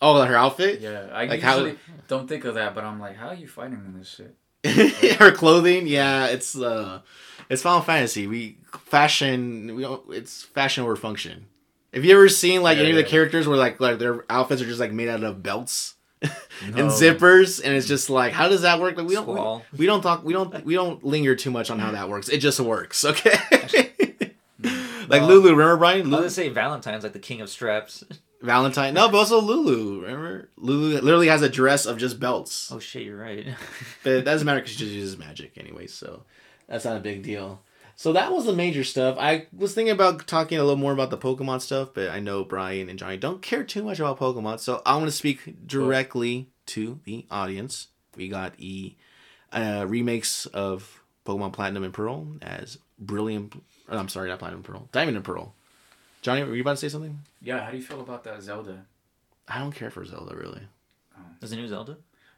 Oh, her outfit, Yeah, I Like how- don't think of that, but I'm like, how are you fighting in this shit? her clothing. Yeah, it's uh, it's Final Fantasy. We fashion. We don't. It's fashion over function. Have you ever seen like Yeah, any of the yeah. characters where like like their outfits are just like made out of belts and No. zippers, and it's just like, how does that work? Like we don't we, we don't talk we don't we don't linger too much on how that works. It just works. Okay. like Well, Lulu, remember Brian? I was Lulu, gonna say Valentine's like the king of straps. Valentine. No, but also Lulu. Remember, Lulu literally has a dress of just belts. Oh shit, you're right. But it doesn't matter because she just uses magic anyway, so that's not a big deal. So that was the major stuff. I was thinking about talking a little more about the Pokemon stuff, but I know Brian and Johnny don't care too much about Pokemon, so I'm gonna speak directly to the audience. We got e uh, remakes of Pokemon Platinum and Pearl as Brilliant. Oh, I'm sorry, not Platinum and Pearl, Diamond and Pearl. Johnny, were you about to say something? Yeah, how do you feel about that Zelda? I don't care for Zelda really. Oh. There's a new Zelda.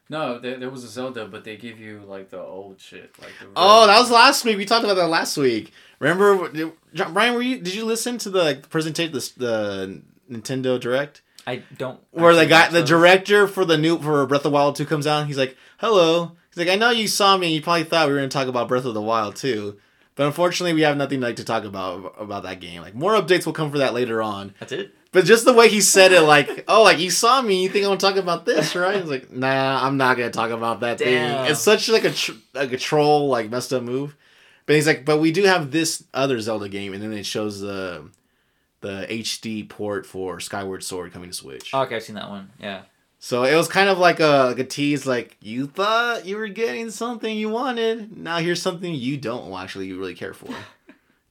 No, there, there was a Zelda, but they give you like the old shit, like the. Oh, that was last week. We talked about that last week. Remember, did- John, Brian? Were you? Did you listen to the like, presentation, the, the Nintendo Direct, I don't. where the actually guy, the those. director for the new for Breath of the Wild two comes out? He's like, "Hello." He's like, "I know you saw me. and You probably thought we were going to talk about Breath of the Wild too, but unfortunately, we have nothing like to talk about about that game. Like more updates will come for that later on. That's it. But just the way he said it, like, oh, like you saw me, you think I'm gonna talk about this, right? He's like, nah, I'm not gonna talk about that Damn. thing. It's such like a tr- like a troll, like messed up move. But he's like, but we do have this other Zelda game, and then it shows the the HD port for Skyward Sword coming to Switch. Oh, okay, I've seen that one. Yeah. So it was kind of like a like a tease, like you thought you were getting something you wanted. Now here's something you don't actually really care for.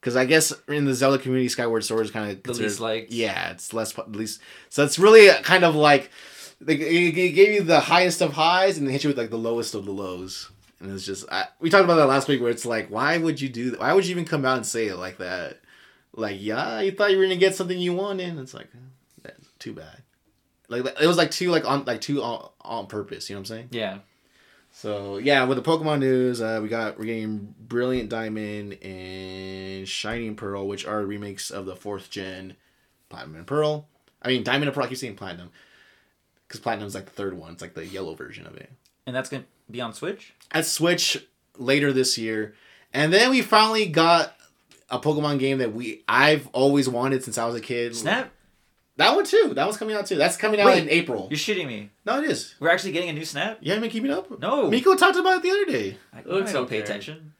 Because I guess in the Zelda community, Skyward Sword is kind of The least liked. Yeah, it's less least. So it's really kind of like they gave you the highest of highs and they hit you with like the lowest of the lows. And it's just I, we talked about that last week, where it's like, why would you do that? Why would you even come out and say it like that? Like, yeah, you thought you were gonna get something you wanted. It's like, that's too bad. Like it was like two like on like two on, on purpose. You know what I'm saying? Yeah. So yeah, with the Pokemon news, uh, we got we're getting Brilliant Diamond and Shining Pearl, which are remakes of the fourth gen Platinum and Pearl. I mean Diamond and Pearl. I keep saying Platinum because Platinum is like the third one. It's like the yellow version of it. And that's gonna be on Switch. At Switch later this year, and then we finally got a Pokemon game that we I've always wanted since I was a kid. Snap. That one too. That one's coming out too. That's coming out Wait. in April. You're shitting me. No, it is. We're actually getting a new Snap. You haven't been keeping up. No. Miko talked about it the other day. I, looks I don't pay attention.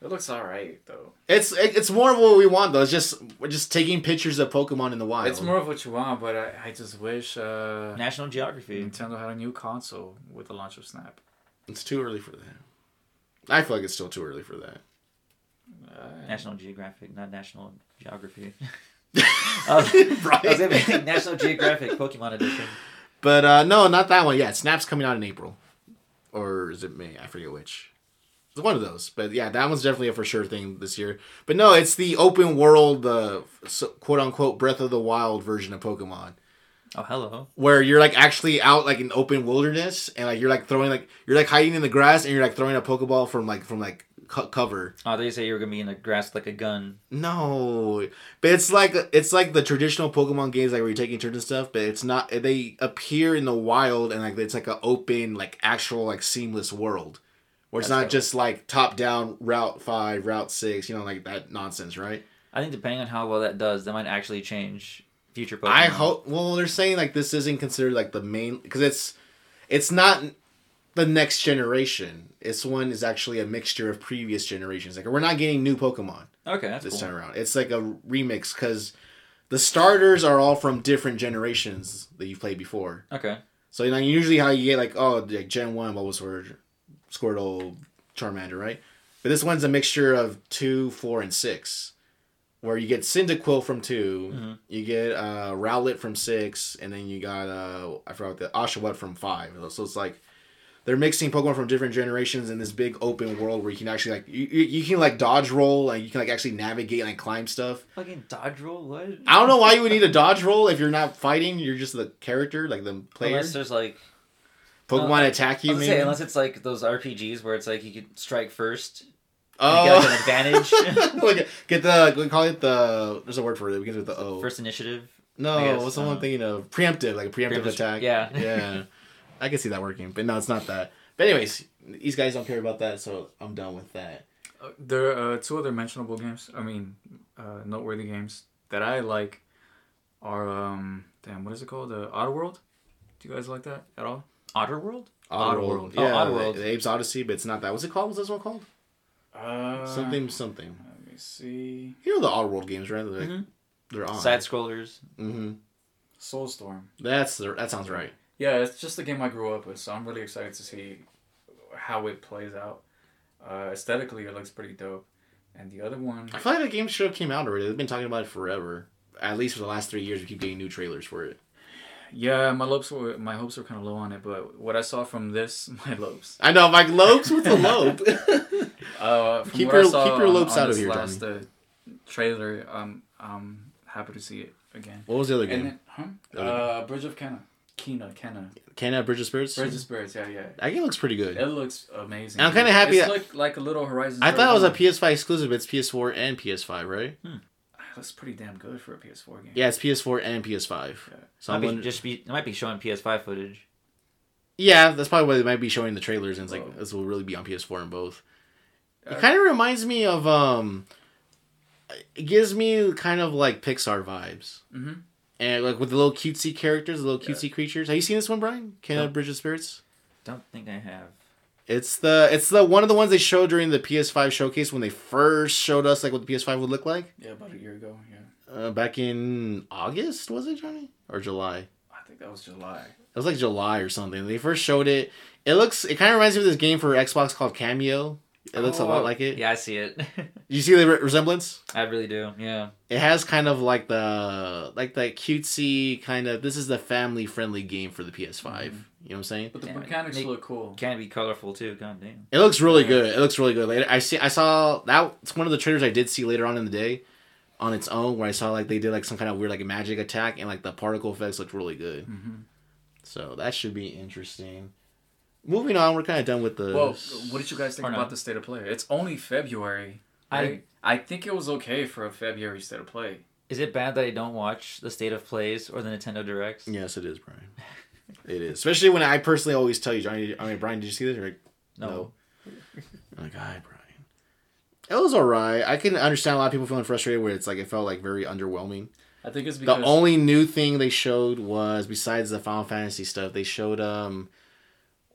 It looks alright though. It's it- it's more of what we want though. It's just we're just taking pictures of Pokemon in the wild. It's more of what you want, but I, I just wish uh, National Geography. Nintendo had a new console with the launch of Snap. It's too early for that. I feel like it's still too early for that. Uh, National Geographic, not National Geography. I was, I was right. make National Geographic Pokemon Edition. But uh, no, not that one. Yeah, Snap's coming out in April, or is it May? I forget which. It's one of those. But yeah, that one's definitely a for sure thing this year. But no, it's the open world, the uh, quote unquote Breath of the Wild version of Pokemon. Oh, hello. where you're like actually out like in open wilderness and like you're like throwing like you're like hiding in the grass and you're like throwing a pokeball from like from like co- cover Oh, they say you were gonna be in the grass like a gun. no but it's like it's like the traditional pokemon games like where you're taking turns and stuff but it's not they appear in the wild and like it's like an open like actual like seamless world where it's That's not dope. just like top down route 5 route 6 you know like that nonsense right I think depending on how well that does, that might actually change future Pokemon. I hope. Well, they're saying like this isn't considered like the main because it's it's not the next generation. This one is actually a mixture of previous generations. Like we're not getting new Pokemon Okay, that's this cool. time around. It's like a remix because the starters are all from different generations that you've played before. Okay. So you know usually how you get like oh like Gen One Bulbasaur, Squirtle, Charmander, right? But this one's a mixture of two, four, and six, where you get Cyndaquil from 2 Mhm. you get uh, Rowlet from six, and then you got uh, I forgot the Oshawott from five. So it's like they're mixing Pokemon from different generations in this big open world where you can actually like you, you can like dodge roll and you can like actually navigate and like climb stuff. Fucking dodge roll. What? I don't know why you would need a dodge roll if you're not fighting. You're just the character, like the player. Unless there's like Pokemon attack you. I was maybe? say, unless it's like those RPGs where it's like you could strike first. Oh, get, like, an advantage. like, get the we call it the. There's a word for it. It begins with the O. First initiative. no, what's the one uh, thinking of? Preemptive, like a preemptive, Preemptive- attack. yeah. yeah. I can see that working, but no, it's not that. But anyways, these guys don't care about that, so I'm done with that. Uh, there are uh, two other mentionable games. I mean, uh, noteworthy games that I like are um, damn, what is it called? The Oddworld. Do you guys like that at all? Otterworld. Oddworld, Oddworld. Oh, yeah, Oddworld. The, the Abe's Oddysee, but it's not that. What's it called? What's this one called? Uh, something, something. Let me see. You know the Oddworld games, right? They're, like, Mhm. they're on. Side scrollers. Mm-hmm. Soulstorm. That's the, that sounds right. Yeah, it's just the game I grew up with, so I'm really excited to see how it plays out. Uh, aesthetically, it looks pretty dope. And the other one, I feel like the game should have came out already. They've been talking about it forever. At least for the last three years, we keep getting new trailers for it. yeah, my hopes were my hopes were kind of low on it, but what I saw from this, my lopes. I know, my Lopes. with the lope? Uh, from Keep what your- I saw keep your lopes out of here, Last uh, trailer, um, I'm happy to see it again. what was the other game? then, huh? The other Uh, Bridge of Kenna, Kena, Kenna, Canada Bridge of Spirits. Bridge of Spirits. Yeah, yeah. That game looks pretty good. It looks amazing. And I'm kinda happy It's that- like like a little Horizon. I thought it was a PS5 exclusive, but it's PS4 and PS5, right? Dawn. That's pretty damn good for a PS4 game. Yeah, it's PS4 and PS5. Yeah. So Might I'm be, wondering- just be. It might be showing PS5 footage. yeah, that's probably why they might be showing the trailers, and it's like Whoa. this will really be on PS4 and both. It Uh, kind of reminds me of um, it gives me kind of like Pixar vibes. Mm-hmm. And like with the little cutesy characters, the little cutesy creatures. Have you seen this one, Brian? Canada No. Bridge of Spirits. Don't think I have. It's the it's the one of the ones they showed during the PS5 showcase when they first showed us like what the PS5 would look like. Yeah, about a year ago. Yeah, Uh, back in August was it, Johnny? Or July? I think that was July. It was like July or something. They first showed it. It looks. It kind of reminds me of this game for Xbox called Kameo. It looks a lot Oh, like it. Yeah, I see it. You see the re- resemblance? I really do. Yeah. It has kind of like the like that cutesy kind of. This is the family friendly game for the PS5. Mhm. You know what I'm saying? But the Yeah, mechanics make- look cool. Can be colorful too. God damn. It looks really Yeah. good. It looks really good. Later, I see. I saw that's one of the trailers I did see later on in the day, on its own, where I saw like they did like some kind of weird like magic attack and like the particle effects looked really good. Mm-hmm. So that should be interesting. Moving on, we're kind of done with the. Well, what did you guys think about the state of play? It's only February. Right? I think it was okay for a February state of play. Is it bad that I don't watch the state of plays or the Nintendo Directs? Yes, it is, Brian. it is, especially when I personally always tell you, Johnny. I mean, Brian, did you see this? You're like, No. I'm like, hi, Brian. It was alright. I can understand a lot of people feeling frustrated where it's like it felt like very underwhelming. I think it's because The only new thing they showed was besides the Final Fantasy stuff, they showed um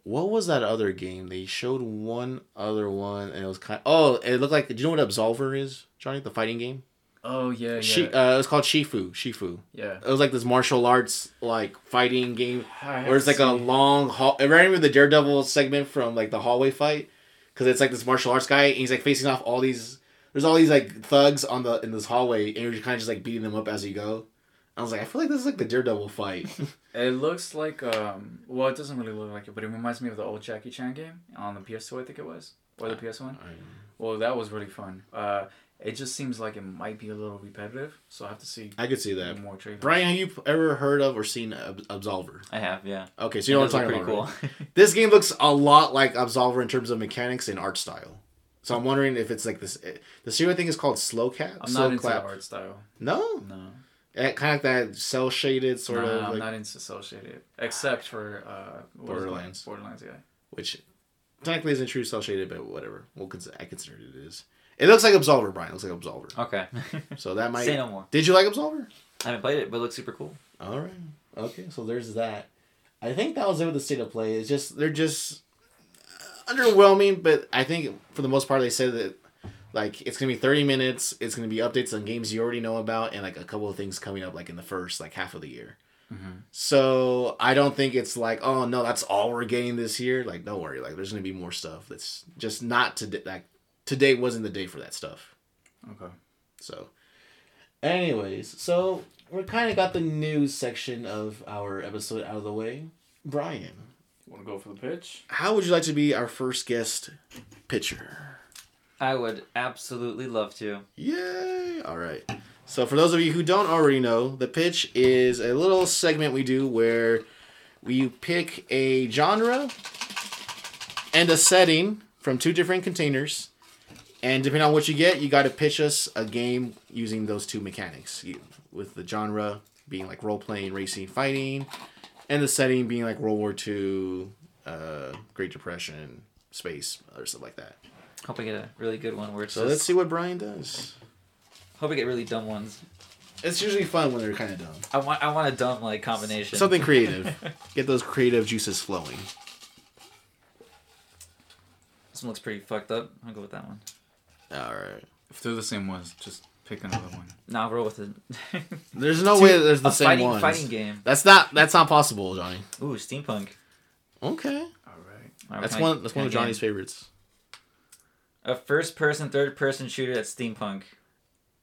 what was that other game? They showed one other one and it was kind Of, Oh, it looked like do you know what Absolver is, Johnny? The fighting game? oh yeah yeah uh, it was called Shifu. Shifu. yeah. It was like this martial arts like fighting game where it's like a long hall. It reminded me of the Daredevil segment from like the hallway fight, because it's like this martial arts guy and he's like facing off all these. There's all these like thugs on the in this hallway, and you're kind of just like beating them up as you go. I was like, I feel like this is like the Daredevil fight. It looks like um well it doesn't really look like it, but it reminds me of the old Jackie Chan game on the PS2 I think it was or the PS1. Well, that was really fun. Uh, it just seems like it might be a little repetitive, so I have to see I could see that. more trailers. Brian, have you ever heard of or seen Ab- Absolver? I have. Yeah. Okay, so you know what I'm talking look about. right? This game looks a lot like Absolver in terms of mechanics and art style. So I'm wondering if it's like this. The serial thing is called Slow Cap. I'm Slow not into Clap. art style. No, No, kind of like that cel shaded sort no, of. I'm like- not into cel shaded, except for uh, what was it? Borderlands. Borderlands, yeah. which technically isn't true cel shaded, but whatever. We'll consider, I consider it is. It looks like Absolver, Brian. It looks like Absolver. Okay. So that might. Say no more. Did you like Absolver? I haven't played it, but it looks super cool. All right. Okay. So there's that. I think that was it with the state of play. It's just they're just underwhelming, but I think for the most part they said that like it's gonna be 30 minutes. It's gonna be updates on games you already know about, and like a couple of things coming up like in the first like half of the year. Mm-hmm. So I don't think it's like oh no that's all we're getting this year. Like don't worry, like there's gonna be more stuff that's just not today. Like today wasn't the day for that stuff. Okay. So, anyways, so we kind of got the news section of our episode out of the way. Brian, You want to go for the pitch? how would you like to be our first guest pitcher? I would absolutely love to. Yay! All right. So, for those of you who don't already know, the pitch is a little segment we do where we pick a genre and a setting from two different containers. And depending on what you get, you got to pitch us a game using those two mechanics. You, with the genre being like role playing, racing, fighting, and the setting being like World War II, uh, Great Depression, space, or stuff like that. Hope I get a really good one where it's So just, let's see what Brian does. Hope I get really dumb ones. It's usually fun when they're kind of dumb. I want I want a dumb like combination. Something creative. Get those creative juices flowing. This one looks pretty fucked up. I'll go with that one. All right. If they're the same ones, just pick another one. Nah, I'll roll with it. There's no way that there's the a same fighting ones. fighting game. That's not that's not possible, Johnny. Ooh, steampunk. Okay. All right. Alright, That's can I- one that's one of get Johnny's favorites. A first person, third person shooter that's steampunk.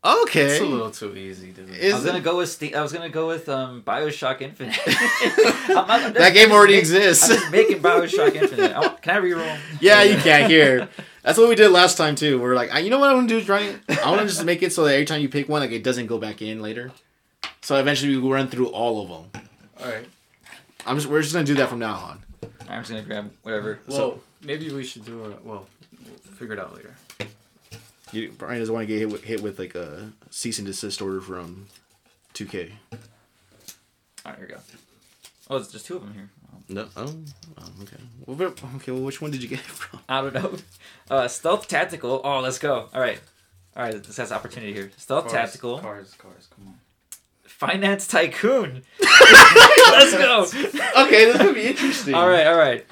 Okay. It's a little too easy, dude. Is I was it? gonna go with Ste- I was gonna go with um Bioshock Infinite. I'm not- I'm that game already make- exists. I'm just making Bioshock Infinite. I can I reroll? yeah, you can't hear. That's what we did last time too. We're like, "Ah, you know what I want to do, is Johnny? I want to just make it so that every time you pick one, like it doesn't go back in later. So eventually we run through all of them. All right. I'm just we're just gonna do that from now on. I'm just gonna grab whatever. Well, So- maybe we should do a. Well, we'll figure it out later. You, Brian doesn't want to get hit with, hit with like a cease and desist order from 2K. Alright, here we go. Oh, there's just two of them here. No. Oh. oh okay. Well, but- okay. Well, which one did you get it from? I don't know. Uh, stealth tactical. Oh, let's go. All right, all right. This has opportunity here. Stealth Cars, tactical. Cars, cars. Come on. Finance tycoon. let's go. okay, this could be interesting. All right, all right.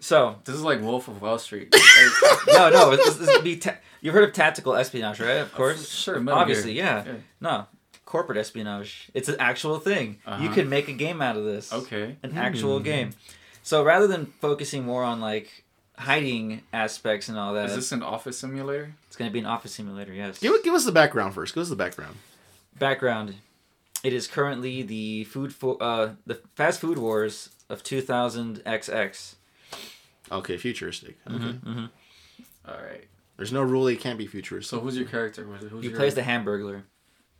So This is like Wolf of Wall Street. no, no. This, this be. Ta- You've heard of tactical espionage, right? Of course. Sure. Metal Obviously, yeah. Yeah. No, corporate espionage. It's an actual thing. You Uh-huh. can make a game out of this. Okay. An actual game. So rather than focusing more on like hiding aspects and all that, Is this an office simulator? it's going to be an office simulator. Yes. Give, give us the background first. Give us the background. Background: It is currently the food for uh the fast food wars of 2000 XX. Okay, futuristic. Okay. Mm-hmm. All right. There's no rule it can't be futuristic. So who's your character? Who's, who's You your, plays the Hamburglar.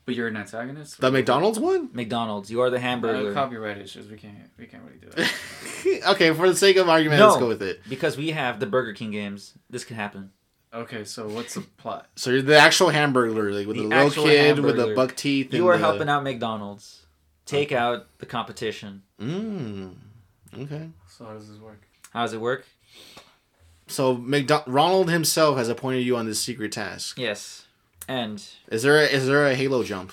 But you're an antagonist. the McDonald's one? McDonald's. You are the Uh, copyright issues. We can't. We can't really do that. okay, for the sake of argument, No. let's go with it. because we have the Burger King games. This could happen. okay. So what's the plot? So you're the actual Hamburglar, like with The the, little actual kid with the buck teeth. You and are the... helping out McDonald's. Take out the competition. Mm. Okay. So how does this work? How does it work? So McDo- Ronald himself has appointed you on this secret task. Yes. And Is there a, is there a halo jump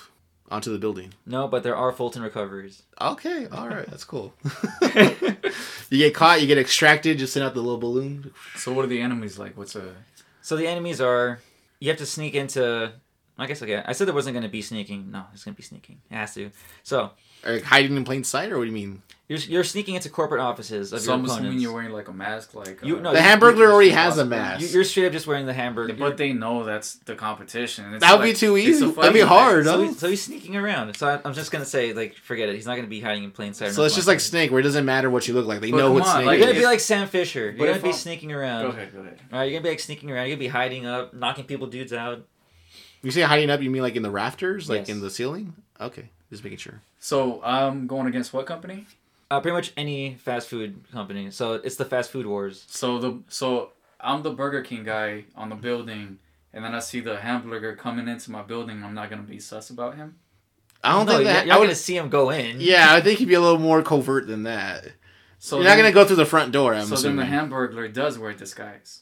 onto the building? no, but there are Fulton recoveries. Okay, all right, that's cool. you get caught, you get extracted, just send out the little balloon. So what are the enemies like? What's a? So the enemies are you have to sneak into I guess okay. I said there wasn't gonna be sneaking. No, it's gonna be sneaking. It has to. So Like hiding in plain sight, or what do you mean? You're, you're sneaking into corporate offices of So your I'm opponents. assuming you're wearing like a mask, like You- uh, no, The you- Hamburglar already has a Possible. mask. You- You're straight up just wearing the hamburger. But they know that's the competition. It's that would be too it's easy. a That'd be hard, match. so, huh? he- so he's sneaking around. So I, I'm just gonna say, like, forget it. He's not gonna be hiding in plain sight. So it's just like that. Snake, where it doesn't matter what you look like. They But know come what on, Snake like, You're gonna be like Sam Fisher. You're gonna be I'm- sneaking around. Go ahead. Go ahead. All right, you're gonna be like sneaking around. You're gonna be hiding up, knocking people dudes out. You say hiding up, you mean like in the rafters, like Yes. in the ceiling? Okay, just making sure. So I'm going against what company? Uh, pretty much any fast food company. So it's the fast food wars. So the so I'm the Burger King guy on the building, and then I see the hamburger coming into my building. I'm not gonna be sus about him. I don't no, think that. you're I not would, gonna see him go in. yeah, I think he'd be a little more covert than that. So You're then, not gonna go through the front door. I'm So assuming. then the hamburger does wear a disguise.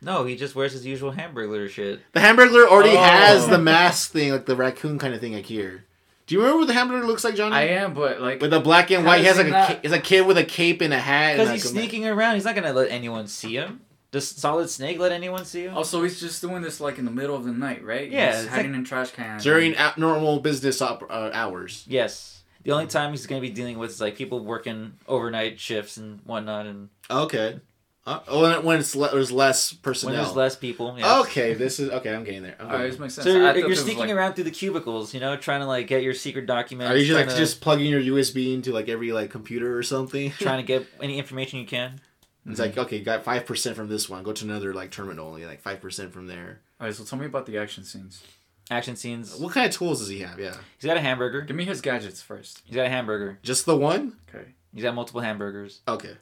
No, he just wears his usual hamburger shit. The hamburger already Oh. has the mask thing, like the raccoon kind of thing, like here. Do you remember what the Hamburglar looks like, Johnny? I am, but like with the black and white, he has like he a not- ca- it's a kid with a cape and a hat. and Because like he's a- sneaking around. He's not gonna let anyone see him. Does Solid Snake let anyone see him? Also, he's just doing this like in the middle of the night, right? Yeah, he's it's hiding in trash cans during a- normal business op- uh, hours. Yes. The only time he's gonna be dealing with is like people working overnight shifts and whatnot, and Okay. Uh, oh, when, when it's le- there's less personnel. when there's less people. Yeah. Okay, this is okay. I'm getting there. I'm All right, this makes sense. So you're, you're sneaking like- around through the cubicles, you know, trying to like get your secret documents. Are you just like to, just plugging your USB into like every like computer or something? trying to get any information you can? It's like okay, got five percent from this one. Go to another like terminal, only like five percent from there. All right, so tell me about the action scenes. Action scenes. What kind of tools does he have? Yeah, He's got a hamburger. Give me his gadgets first. He's got a hamburger. just the one. Okay. He's got multiple hamburgers. Okay.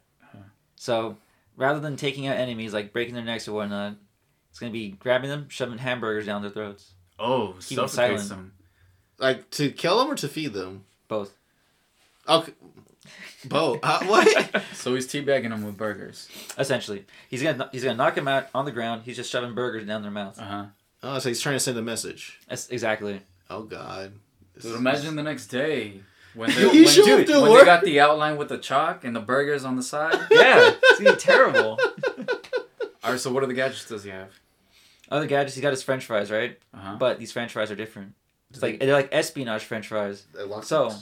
So rather than taking out enemies, like breaking their necks or whatnot, it's gonna be grabbing them, shoving hamburgers down their throats. Oh, Keep 'em suffocates silent. them. Like to kill them or to feed them? Both. Okay. Both. Uh, what? So he's teabagging them with burgers. Essentially, he's gonna he's gonna knock them out on the ground. He's just shoving burgers down their mouth. Uh huh. Oh, so he's trying to send a message. That's exactly. Oh God. This Dude, is- imagine the next day when they, You when, dude, to when work. they got the outline with the chalk and the burgers on the side. Yeah, it's terrible. All right, so what are the gadgets does he have? Other gadgets, he's got his French fries, right? Uh huh. But these French fries are different. It's like they're like espionage French fries. So-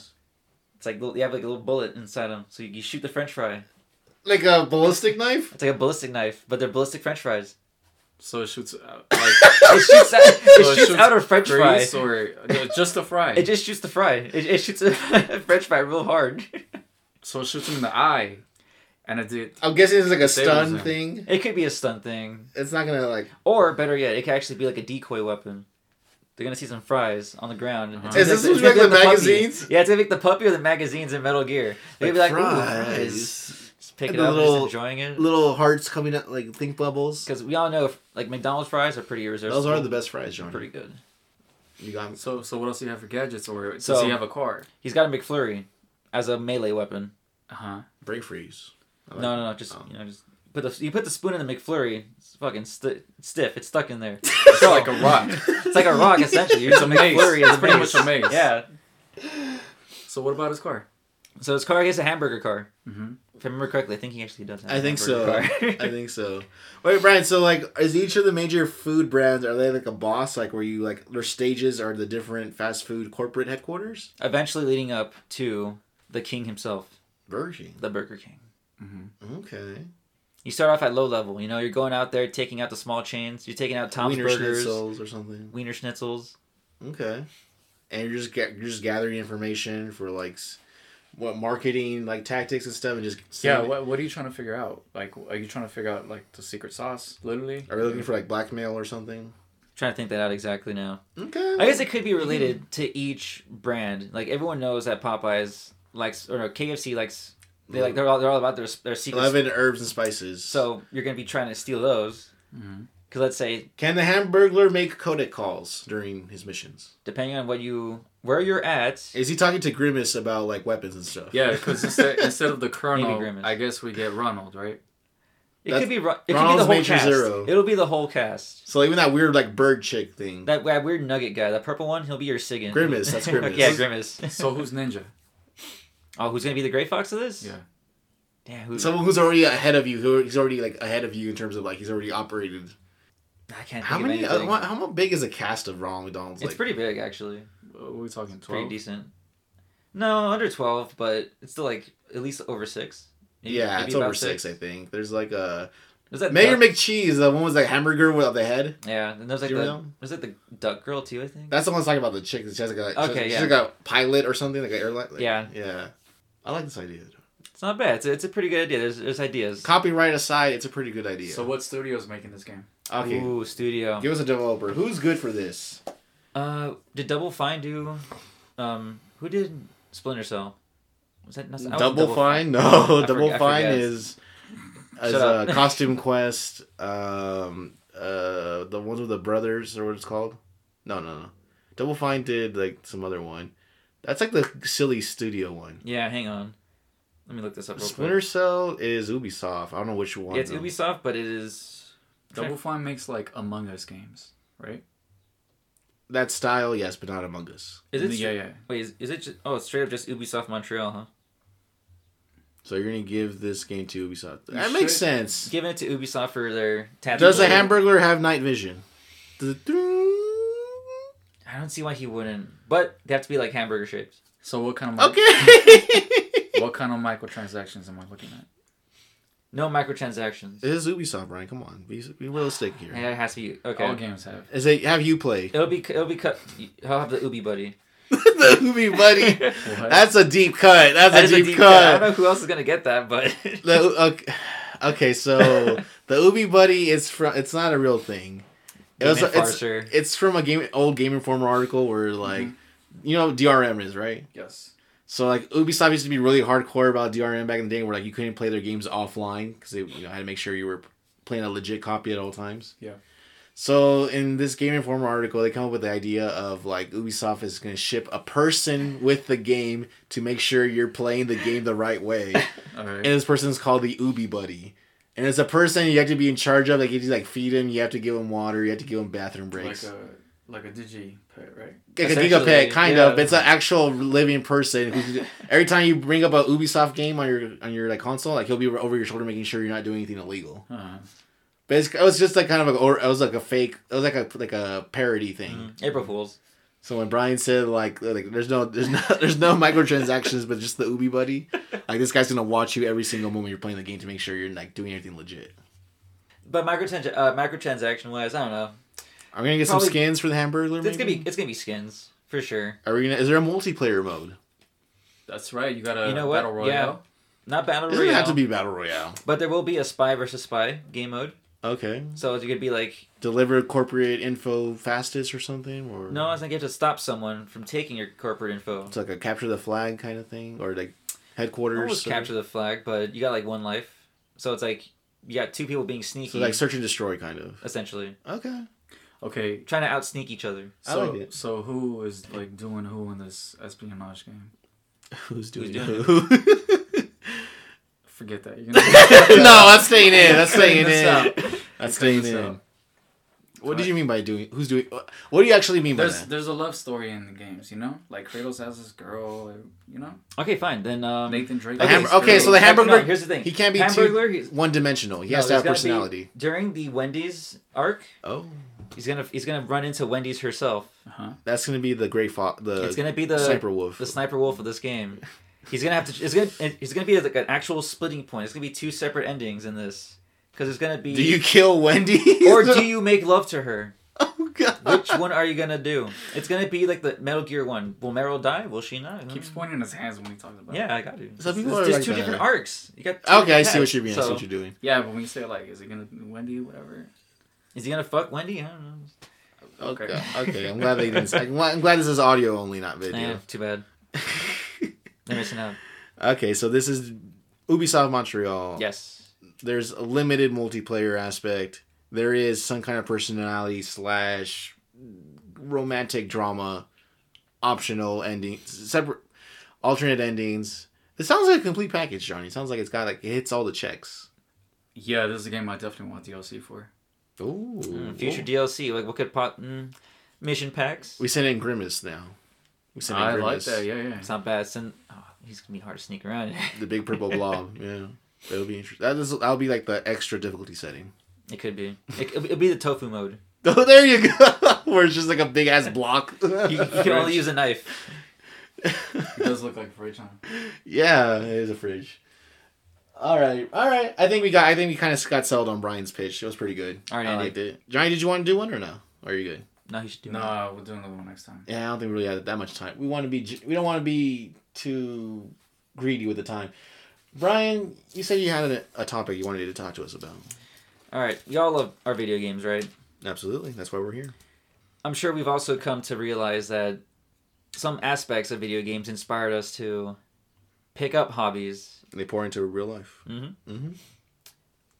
It's like little, you have like a little bullet inside them, so you, you shoot the French fry. like a ballistic knife. It's like a ballistic knife, but they're ballistic French fries. So it shoots out, like It shoots out, it So it shoots shoots out a French fry. grease or no, just a fry. It just shoots the fry. It, it shoots a French fry real hard. so it shoots him in the eye, and it did. I'm guessing it's like a stun thing. It could be a stun thing, It's not gonna like. or better yet, it could actually be like a decoy weapon. They're gonna see some fries on the ground. Uh-huh. Is gonna this be what's it's gonna like be the puppy. magazines? Yeah, it's gonna be the puppy or the magazines in Metal Gear. They're gonna be like, ooh, fries. Just pick it the up, little- just enjoying it. Little hearts coming out like think bubbles. Because we all know, like McDonald's fries are pretty irresistible. Those are the best fries, John. pretty good. You got me. So so what else do you have for gadgets, or does So- he have a car? He's got a McFlurry as a melee weapon. Uh huh. Break freeze. Like no, no, no, just Oh. you know, just put the you put the spoon in the McFlurry. It's fucking sti stiff. It's stuck in there. It's like a rock. It's like a rock essentially. You're It's a maze. McFlurry as It's pretty much a maze. Yeah. So what about his car? So his car is a hamburger car. Mm-hmm. If I remember correctly, I think he actually does. Have I a think so. I think so. Wait, Brian. So, like, is each of the major food brands are they like a boss? Like, where you like their stages are the different fast food corporate headquarters? Eventually, leading up to the king himself, Burger King. the Burger King. Mm-hmm. Okay. You start off at low level. You know, you're going out there taking out the small chains. You're taking out Tom's Wiener Burgers, schnitzels or something. Wiener Schnitzels. Okay. And you're just get you're just gathering information for like s- what marketing like tactics and stuff, and just Yeah. seeing- What What are you trying to figure out? Like, are you trying to figure out like the secret sauce? Literally. Are we looking for like blackmail or something? trying to think that out exactly now. Okay. I guess it could be related to each brand. Like everyone knows that Popeyes likes, or no, KFC likes. They like they're all they're all about their their secret. Eleven herbs and spices. So you're gonna be trying to steal those. Mm-hmm. Because let's say, can the Hamburglar make codec calls during his missions? depending on what you where you're at, Is he talking to Grimace about like weapons and stuff? Yeah, because instead instead of the Colonel, Grimace. I guess we get Ronald, right? it That's- could be Ro- it could be the whole Major cast. Zero. It'll be the whole cast. So even that weird like bird chick thing. That, that weird nugget guy, that purple one, he'll be your Sigint. Grimace, that's Grimace. yeah, Grimace. So who's Ninja? oh, who's gonna be the Gray Fox of this? Yeah. Damn, who? Someone who's already ahead of you. Who he's already like ahead of you in terms of like he's already operated. I can't think How of many? Uh, how big is a cast of Ronald McDonald's? It's Like, pretty big actually. What are we talking? It's pretty decent. No, under twelve, but it's still like at least over six. Maybe- yeah, maybe it's over six. I think. There's like a There's that Mayor duck- McCheese. The one was like hamburger without the head. Yeah, and there's like the know? there's like the duck girl too. I think. That's the one that's talking about the chick. She has like a Okay, she's, yeah. she's like a pilot or something like an airline. like- Yeah. yeah. I like this idea. It's not bad. It's a, it's a pretty good idea. There's there's ideas. Copyright aside, it's a pretty good idea. So what studio's making this game? okay, Ooh, studio. give us a developer. Who's good for this? Uh, did Double Fine do? Um, who did Splinter Cell? Was that not, that Double, Fine? No, I Double forget- Fine is is a. Costume Quest. Um, uh, the ones with the brothers or what it's called? No, no, no. Double Fine did like some other one. That's like the silly studio one. Yeah, hang on. Let me look this up real Splinter quick. Cell is Ubisoft. I don't know which one. Yeah, it's though. Ubisoft, but it is Double Fine makes like Among Us games, right? That style, yes, but not Among Us. Is it? Yeah, yeah. Wait, is, is it? Just, oh, it's straight up just Ubisoft Montreal, huh? So you're gonna give this game to Ubisoft. You That makes sense. Giving it to Ubisoft for their tab. Does the Hamburglar have night vision? I don't see why he wouldn't. But they have to be like hamburger shapes. So what kind of mi- Okay. what kind of microtransactions am I looking at? No microtransactions. it is Ubisoft, Brian. Come on, be, be realistic here. Yeah, it has to be okay. All games have. Is it have you play It'll be it'll be cut. I'll have the Ubi buddy. the Ubi buddy? That's a deep cut. That's That a is deep, cut. I don't know who else is gonna get that, but The, okay, okay, so the Ubi buddy is from. It's not a real thing. It was. It's, Farcer. it's from a game old Game Informer article where like, Mm-hmm. you know, what DRM is right. Yes. So like Ubisoft used to be really hardcore about DRM back in the day, where like you couldn't play their games offline because they you know had to make sure you were playing a legit copy at all times. Yeah. So in this Game Informer article, they come up with the idea of like Ubisoft is going to ship a person with the game to make sure you're playing the game the right way, All right. and this person is called the Ubi Buddy. And it's a person you have to be in charge of. Like you have to like feed him, you have to give him water, you have to give him bathroom breaks. like a like a digi pet, right? Like a gigapet, kind yeah. of. It's an actual living person. Who's, every time you bring up a Ubisoft game on your on your like console, like he'll be over your shoulder making sure you're not doing anything illegal. Uh, But it's, it was just like kind of a, or it was like a fake. It was like a like a parody thing. April Fools. So when Brian said like like there's no there's no there's no microtransactions, but just the Ubi buddy, like this guy's gonna watch you every single moment you're playing the game to make sure you're like doing everything legit. But microtrans uh, microtransaction wise, I don't know. Are we gonna get Probably- some skins for the Hamburglar? It's gonna be it's gonna be skins for sure. Are we gonna? Is there a multiplayer mode? that's right. You got a You know what? battle royale. Yeah. Not battle It doesn't royale, have to be battle royale. but there will be a spy versus spy game mode. Okay. So it could be like Deliver corporate info fastest or something, or no, it's like you have to stop someone from taking your corporate info. It's like a capture the flag kind of thing, or like headquarters. Almost or- capture the flag, but you got like one life. So it's like you got two people being sneaky, So like search and destroy kind of. essentially Okay. Okay. trying to out sneak each other. I So like it. so who is like doing who in this espionage game? Who's doing, doing it? Forget that. You're gonna no, that's staying in. That's Cutting staying this in. out. That's staying in. out. What did you mean by doing? Who's doing? What do you actually mean by There's that? there's a love story in the games, you know. Like Kratos has this girl, you know. Okay, fine. Then um, Nathan Drake. Okay, ham- so- okay, so the Hamburger- hamburger. no, here's the thing. He can't be Hamburglar, too one dimensional. He No, has to have gotta be- personality. during the Wendy's arc, Oh, he's gonna he's gonna run into Wendy's herself. Uh-huh. that's gonna be the great fo- the it's gonna be the sniper wolf. the sniper wolf of this game. He's gonna have to. It's gonna. It's gonna be like an actual splitting point. It's gonna be two separate endings in this because it's gonna be. do you kill Wendy? or do you make love to her? Oh god. Which one are you gonna do? It's gonna be like the Metal Gear one. Will Meryl die? Will she not? Keeps pointing his hands when he talks about. it. Yeah, I got to. Some There's, people are there's like two that. different arcs. You got. Okay, I see what paths. you mean. I see So, what you're doing. Yeah, but when you say like, is it gonna be Wendy, whatever? Is he gonna fuck Wendy? I don't know. Okay. Okay. Okay. I'm glad they didn't. I'm glad, I'm glad this is audio only, not video. Eh, too bad. They're missing out. okay, so this is Ubisoft Montreal. Yes. There's a limited multiplayer aspect. There is some kind of personality slash romantic drama, optional ending, separate, alternate endings. This sounds like a complete package, Johnny. It sounds like it's got like it hits all the checks. Yeah, this is a game I definitely want DLC for. Ooh, Mm, future DLC. Like what could pot mm, mission packs? We sent in Grimace now. We sent in I like Grimace, that. Yeah, yeah. It's not bad. Send, oh, he's gonna be hard to sneak around. the big purple blob. Yeah, it'll be interesting. That is that'll be like the extra difficulty setting. it could be. It, it'll be the tofu mode. Oh, there you go. Where it's just like a big ass block. You, you can only use a knife. It does look like a fridge, huh? yeah, it is a fridge. All right, all right. I think we got. I think we kind of got sold on Brian's pitch. It was pretty good. All right, I Andy. liked it. Johnny, did you want to do one or no? Or are you good? No, you should do. it. No, we'll do another one next time. Yeah, I don't think we really had that much time. We want to be. We don't want to be too greedy with the time. Brian, you said you had a, a topic you wanted to talk to us about. All right, y'all love our video games, right? Absolutely, that's why we're here. I'm sure we've also come to realize that some aspects of video games inspired us to pick up hobbies. They pour into real life. Mm-hmm. Mm-hmm.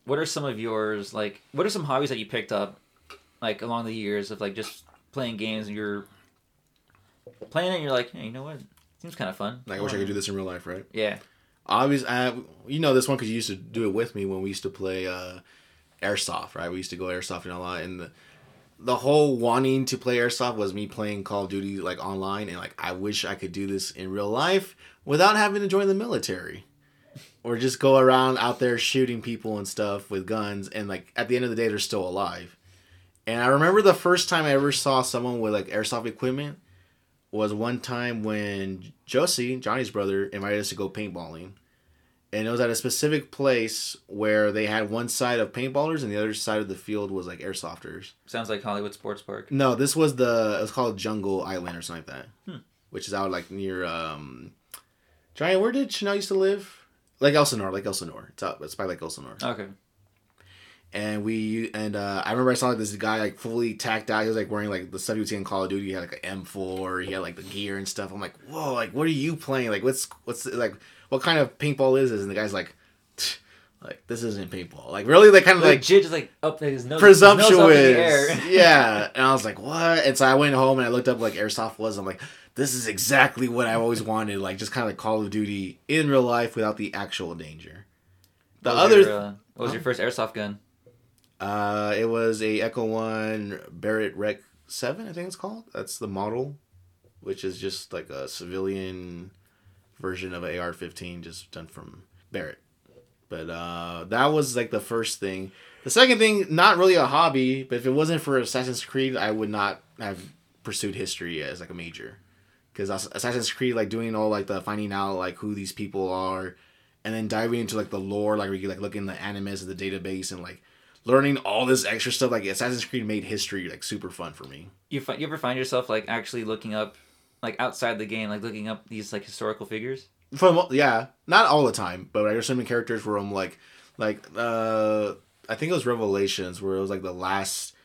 What are some of yours? Like, what are some hobbies that you picked up, like along the years of like just playing games and you're playing it and you're like, hey, you know what? Seems kind of fun. Like I wish I could do this in real life, right? Yeah. Obviously, I, you know this one because you used to do it with me when we used to play uh, airsoft. Right, we used to go airsofting a lot, and the the whole wanting to play airsoft was me playing Call of Duty like online, and like I wish I could do this in real life without having to join the military. Or just go around out there shooting people and stuff with guns, and like at the end of the day, they're still alive. And I remember the first time I ever saw someone with like airsoft equipment was one time when Josie, Johnny's brother, invited us to go paintballing. And it was at a specific place where they had one side of paintballers and the other side of the field was like airsofters. Sounds like Hollywood Sports Park. No, this was the it was called Jungle Island or something like that. Hmm. Which is out like near um Johnny, where did Chanel used to live? Like Elsinore, like Elsinore. It's out it's by like Elsinore Okay. and we and uh, I remember I saw like this guy like fully tacked out. He was like wearing like the stuff you would see in Call of Duty. He had like an M4. He had like the gear and stuff. I'm like, whoa, like what are you playing? Like what's what's like what kind of paintball is this? And the guy's like, "Tch, like this isn't paintball. Like really, they kind of Like like Jid just like up his nose, his nose presumptuous. up in the air. yeah, and I was like, what? And so I went home and I looked up like airsoft was. I'm like, this is exactly what I always wanted. Like just kind of like Call of Duty in real life without the actual danger. The What other your, uh, what was your first airsoft gun? Uh, it was a Echo One Barrett Rec Seven, I think it's called. That's the model, which is just like a civilian version of a AR-15, just done from Barrett. But uh, that was like the first thing. The second thing, not really a hobby, but if it wasn't for Assassin's Creed, I would not have pursued history as like a major. Because Assassin's Creed, like doing all like the finding out like who these people are, and then diving into like the lore, like where you like look in the animus of the database and like learning all this extra stuff. Like Assassin's Creed made history like super fun for me. You fi- you ever find yourself like actually looking up, like outside the game, like looking up these like historical figures? From yeah, not all the time, but there's some characters where I'm like, like uh, I think it was Revelations where it was like the last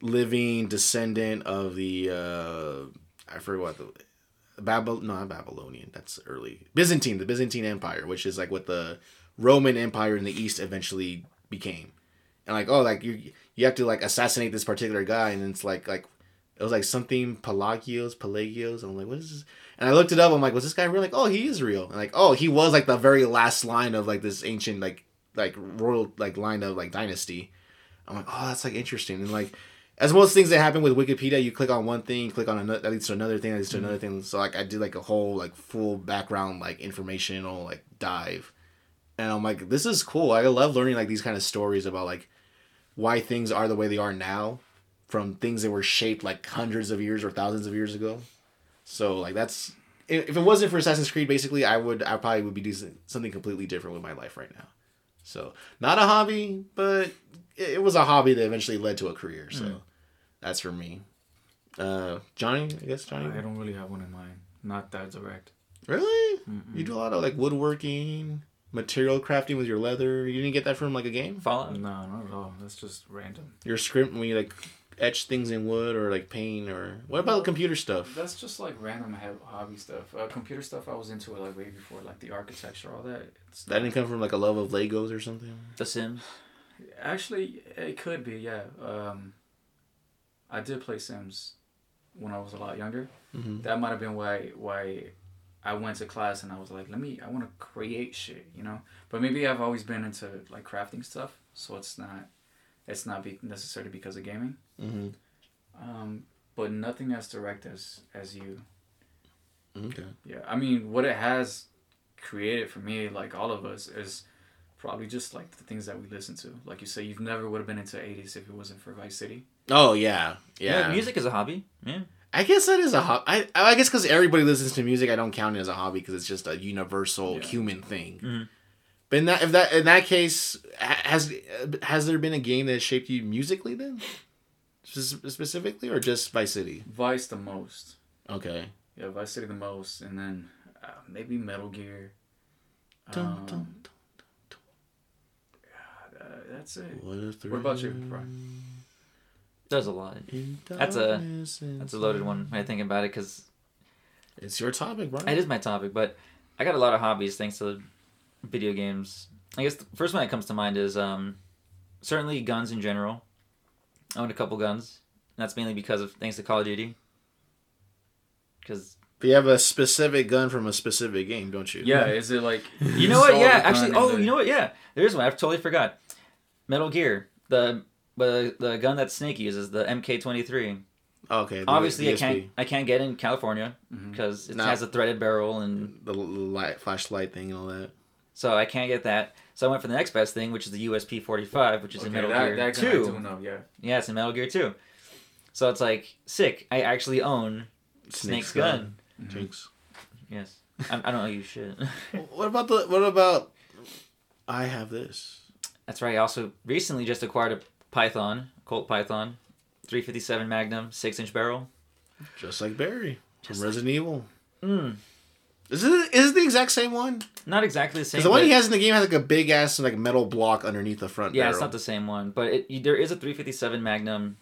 living descendant of the uh, I forget what the Babylon, not Babylonian that's early Byzantine the Byzantine Empire which is like what the Roman Empire in the East eventually became, and like oh like you you have to like assassinate this particular guy and it's like like it was like something Pelagios Pelagios I'm like what is this and I looked it up. I'm like was this guy real? Like oh he is real. And like oh he was like the very last line of like this ancient like like royal like line of like dynasty. I'm like oh that's like interesting. And like as most things that happen with Wikipedia, you click on one thing, click on another, that leads to another thing, that leads to another mm-hmm. thing. So like I did like a whole like full background like informational like dive, and I'm like, this is cool. I love learning like these kind of stories about like why things are the way they are now, from things that were shaped like hundreds of years or thousands of years ago. So like that's if it wasn't for Assassin's Creed, basically I would I probably would be doing something completely different with my life right now. So not a hobby, but it it was a hobby that eventually led to a career. So that's for me. Uh, Johnny, I guess Johnny. I don't really have one in mind. Not that direct. Really? You do a lot of like woodworking, material crafting with your leather. You didn't get that from like a game? Fallout. No, not at all. That's just random. Your script when you like etch things in wood or like paint or what about computer stuff? That's just like random hobby stuff. Uh, computer stuff, I was into it like way before, like the architecture, all that. It's That didn't come from like a love of Legos or something. The Sims. Actually, it could be, yeah. Um, I did play Sims when I was a lot younger. Mm-hmm. That might have been why why I went to class and I was like, let me, I want to create shit, you know. But maybe I've always been into like crafting stuff, so it's not, it's not be necessarily because of gaming. Mm-hmm. Um, but nothing as direct as as you. Okay. Yeah, I mean, what it has created for me, like all of us, is probably just like the things that we listen to. Like you say, you've never would have been into '80s if it wasn't for Vice City. Oh yeah, yeah. music is a hobby. Yeah. I guess that is a hobby. I, I guess because everybody listens to music, I don't count it as a hobby because it's just a universal Yeah. human thing. Mhm. But in that, if that in that case, has has there been a game that has shaped you musically then, specifically, or just Vice City? Vice the most. Okay. Yeah, Vice City the most, and then uh, maybe Metal Gear. Dun, Um, dun, uh, that's it. What, if What about you, Brian? There's a lot. That's a- That's a loaded one when I think about it because It's your topic, Brian. it is my topic, but I got a lot of hobbies thanks to video games. I guess the first one that comes to mind is um, certainly guns in general. I own a couple guns. And that's mainly because of thanks to Call of Duty. Because But you have a specific gun from a specific game, don't you? Yeah, is it like you know what? Yeah, actually. Oh, the- you know what? Yeah, there's one. I've totally forgot. Metal Gear. The the the gun that Snake uses, the MK23. Okay. the Obviously, I can't I can't get in California Mhm. because it No. has a threaded barrel, and the light flashlight thing and all that. So I can't get that. So I went for the next best thing, which is the USP 45, which is in Metal that, Gear that gun I 2. do know, yeah. Yeah, it's in Metal Gear 2. So it's like sick. I actually own Snake's, gun. Mhm. Jinx. Yes, I, I don't know you shit. What about the? What about? I have this. That's right. I also recently just acquired a Python, Colt Python, 357 Magnum, six inch barrel. Just like Barry Just from Resident Evil. Mm, Is it? Is it the exact same one? not exactly the same. The one he has in the game has like a big ass like metal block underneath the front. Yeah, barrel. it's not the same one, but it, there is a 357 Magnum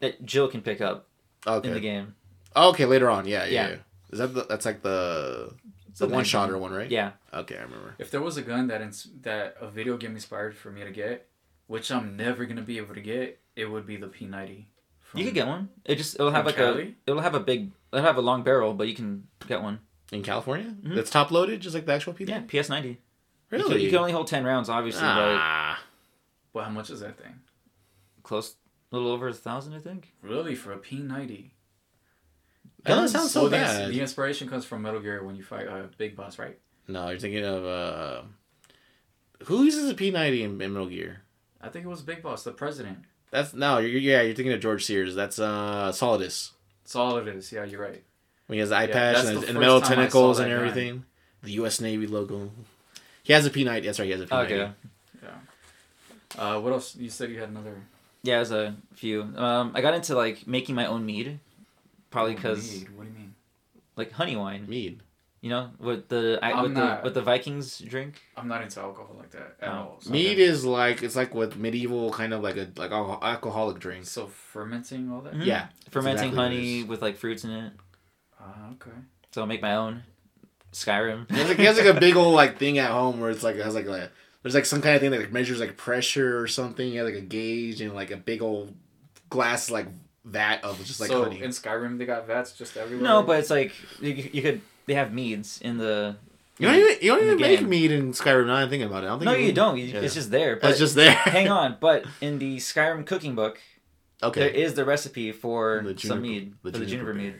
that Jill can pick up okay. in the game. Oh, okay, later on. Yeah, yeah. Yeah. yeah. Is that the, that's like the the The one Magnum. shotter one, right? Yeah, Okay, I remember. If there was a gun that ins- that a video game inspired for me to get, which I'm never gonna be able to get, it would be the P90. from- you could get one. It just it'll have like Cali? a it'll have a big it'll have a long barrel, but you can get one. In California, Mhm. it's top loaded, just like the actual PD. Yeah, PS90. You really. can, you can only hold 10 rounds, obviously, ah, Well, how much is that thing? close a little over a thousand, I think. Really, for a P90? that doesn't sound so Well, the, bad. the inspiration comes from Metal Gear when you fight a big boss, right? No, you're thinking of uh, who uses a P90 in, in Metal Gear? I think it was Big Boss, the president. That's no, you're, yeah, you're thinking of George Sears. That's uh, Solidus. That's all it is. Yeah, you're right. When he has the eye Yeah, patch that's and, the the, the metal time I saw tentacles and gun. everything. The U.S. Navy logo. He has a P90. That's right. He has a P90. Okay. Yeah. Uh, what else? You said you had another. Yeah, there's a few. Um, I got into like making my own mead, probably because mead. What do you mean? like honey wine. Mead. You know what the I, I'm what not- the what the Vikings drink. I'm not into alcohol like that at Oh. all. So Mead is like it's like with medieval kind of like a like alcoholic drink. So fermenting all that. Mhm. Yeah, Fermenting exactly honey with like fruits in it. Ah, okay. So I'll make my own. Skyrim. He has, like, he has like a big old like thing at home where it's like it has like a there's like some kind of thing that like measures like pressure or something. He has like a gauge and like a big old glass like vat of just like so honey. in Skyrim they got vats just everywhere. no, but it's like you, you could. They have meads in the. You don't even you don't even make game. mead in Skyrim. Now I'm thinking about it. I don't think No, you even- don't. You, Yeah. It's just there. But It's just there. hang on, but in the Skyrim cooking book, okay. there is the recipe for The some juniper- mead for the juniper mead.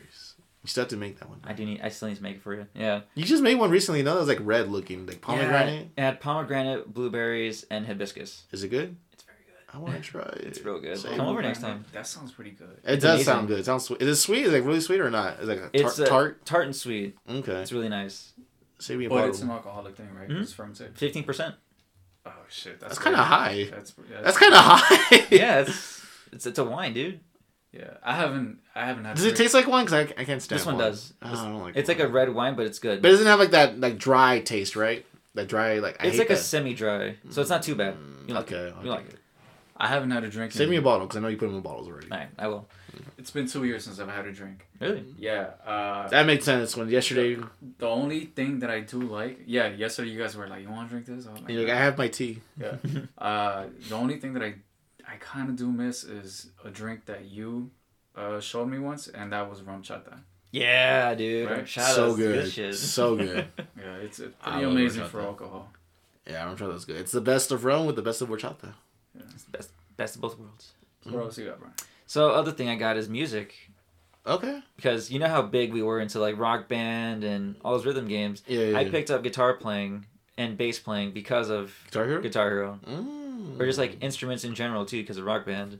Berries. You still have to make that one. I do need. I still need to make it for you. Yeah. You just made one recently. No, that was like red looking, like pomegranate. Yeah, it had pomegranate, blueberries, and hibiscus. Is it good? It's very good. I want to try it. It's real good. Same. Come over next time. That sounds pretty good. It It's does amazing. sound good. It sounds sweet. Is it sweet? Is it like really sweet or not? Is it like a It's tart? uh, tart? tart and sweet. Okay. It's really nice. Save me a But bottle. it's an alcoholic thing, right? Mhm. It's fermented. Fifteen percent. Oh shit, that's, That's kind of high. That's yeah, That's kind of high. Yeah, it's it's it's a wine, dude. Yeah. I haven't I haven't had. Does it taste like wine? Cause I, I can't stand This one wine. does. Oh, I don't like. It's like a red wine, but it's good. But it doesn't have like that like dry taste, right? That dry like. I it's hate like a semi-dry, so it's not too bad. You like okay. it. I'll You like it. I haven't had a drink. Save me a bottle because I know you put them in bottles already. All right, I will. It's been two years since I've had a drink. Really? Yeah. Uh, That makes sense. When yesterday, the only thing that I do like, yeah, yesterday you guys were like, "You want to drink this?" I was like, you're like, I have my tea. Yeah. uh, the only thing that I I kind of do miss is a drink that you uh, showed me once, and that was RumChata. Yeah, dude. Right? So outs good. this shit. So good. Yeah, it's, it's pretty amazing for alcohol. Yeah, I'm sure that's good. It's the best of rum with the best of horchata. It's best best of both worlds. So what else you got, Brian? So other thing I got is music Okay. because you know how big we were into like rock band and all those rhythm games. Yeah. yeah, I yeah. picked up guitar playing and bass playing because of Guitar Hero. Guitar Hero, Mm. Or just like instruments in general too, because of rock band.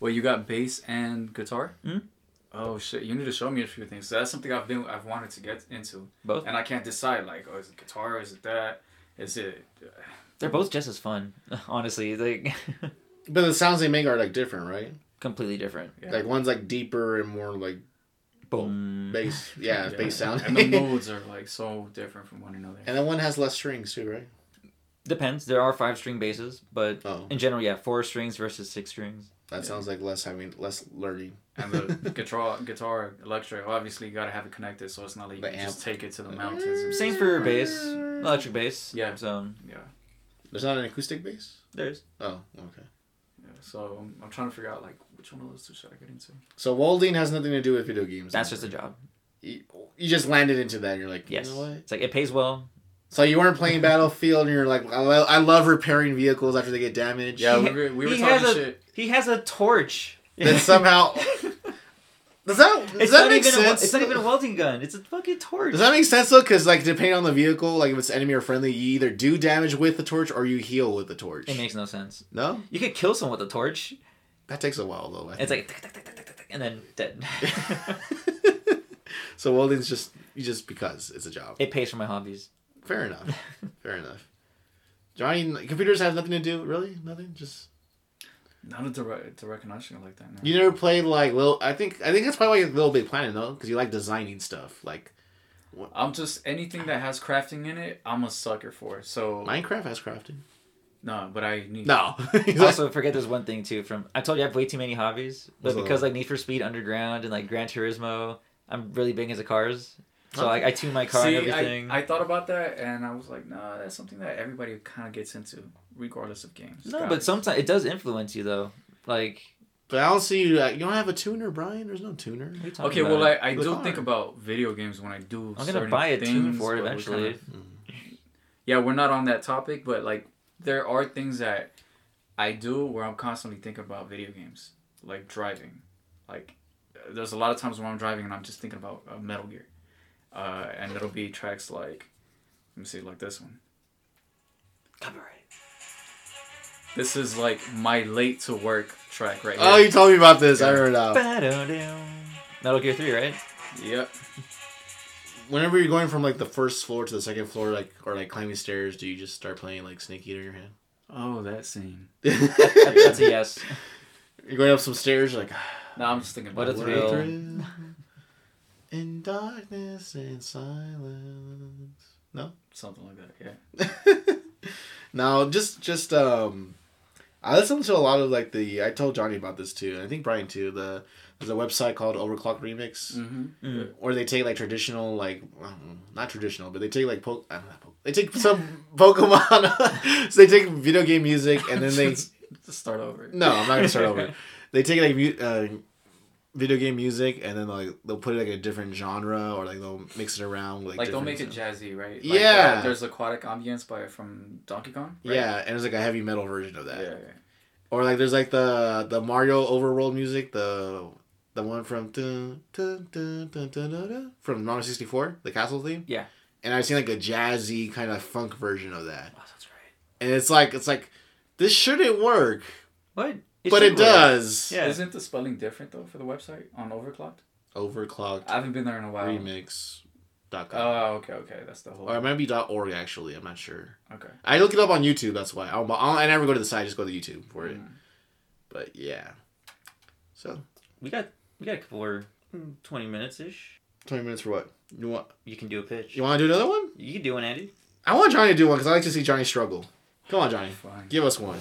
Well, you got bass and guitar. Mhm. Oh shit! You need to show me a few things. So that's something I've been I've wanted to get into, Both. and I can't decide. Like, oh, is it guitar? Is it that? Is it? They're both just as fun, honestly. Like But the sounds they make are like different, right? completely different. Yeah. Like one's like deeper and more like Boom. bass. Yeah, bass sound. and the modes are like so different from one another. and then one has less strings too, right? Depends. There are five string basses, but Oh, in general, yeah, four strings versus six strings. that Yeah. sounds like less having less learning. And the guitar, guitar, electric. Obviously, you gotta have it connected, so it's not like you The can amp. just take it to the mountains. And Same for your bass, electric bass. Yeah. So um, Yeah, There's not an acoustic bass. there's. Oh, okay. yeah. So I'm, I'm trying to figure out like which one of those two should I get into. So welding has nothing to do with video games. That's just a job. You, you just landed into that. and You're like, Yes. you know what? It's like it pays well. So you weren't playing Battlefield, and you're like, I I love repairing vehicles after they get damaged. Yeah, we were, we were he talking has a- shit. He has a torch. Then somehow, does that does It's that not make even. A, sense? it's not even a welding gun. It's a fucking torch. Does that make sense though? Because like depending on the vehicle, like if it's enemy or friendly, you either do damage with the torch or you heal with the torch. It makes no sense. no, You could kill someone with a torch. that takes a while though. I It's think. like tick, tick, tick, tick, tick, tick, and then dead. so welding's just just because it's a job. it pays for my hobbies. Fair enough. Fair enough. Johnny, computers have nothing to do. Really, nothing. Just Not a direct, direct connection like that. No. you never played like little. I think I think that's probably why you're Little Big Planet though, because you like designing stuff. Like I'm just anything that has crafting in it. I'm a sucker for. So Minecraft has crafting. no, but I need No. He's also, forget there's one thing too. From I told you I have way too many hobbies, but What's because that? like Need for Speed Underground and like Gran Turismo, I'm really big into cars. So like I tune my car See, and everything. I, I thought about that and I was like, no, that's something that everybody kind of gets into, regardless of games. no, but sometimes it does influence you though. Like but I don't see you. You don't have a tuner, Brian. There's no tuner. what are you talking Okay, about? well, I, I The do car. think about video games when I do. I'm gonna buy a tune for it but we eventually. kinda- yeah, we're not on that topic, but like there are things that I do where I'm constantly thinking about video games, like driving. Like there's a lot of times when I'm driving and I'm just thinking about uh, Metal Gear, uh, and it'll be tracks like, let me see, like this one. Copyright. This is like my late to work track right now. Oh, you told me about this. I Yeah. remember now. Ba-dum-dum. Metal Gear Three, right? Yep. Whenever you're going from like the first floor to the second floor, like or like climbing stairs, do you just start playing like Snake Eater in your hand? Oh, that scene. That's a yes. You're going up some stairs, you're like No, I'm just thinking about a it. thrill. Thrill in darkness and silence. No? Something like that. Yeah. now, just just um, I listen to a lot of like the. I told Johnny about this too. and I think Brian too. The there's a website called Overclock Remix. Mm-hmm. Mm. Where they take like traditional, like um, not traditional, but they take like po- not po- they take some Pokemon. so they take video game music and then they Just start over. no, I'm not gonna start over. They take like mu- uh, video game music and then like they'll put it like a different genre or like they'll mix it around. With, Like, they'll make it sounds. jazzy, right? Like, Yeah. uh, there's aquatic ambience by from Donkey Kong. right? Yeah, and it's like a heavy metal version of Yeah. that. yeah. Or like there's like the the Mario overworld music, the the one from dun, dun, dun, dun, dun, dun, dun, from Mario 64, the castle theme. Yeah. And I've seen like a jazzy kind of funk version of that. Oh, that's right. And it's like it's like this shouldn't work, What? But it work. does. Yeah. Isn't the spelling different though for the website on Overclocked? Overclocked I haven't been there in a while. remix.com. Oh, okay, okay, that's the whole. or it might be .org actually. I'm not sure. okay. I look it up on YouTube. That's why. I'll, I'll, I never go to the site. I just go to YouTube for it. Mm. But yeah. So We got we got a couple more mm, twenty minutes ish. twenty minutes for what? You want? You can do a pitch. You want to do another one? You can do one, Andy. I want Johnny to do one because I like to see Johnny struggle. Come on, Johnny. Fine. Give us one.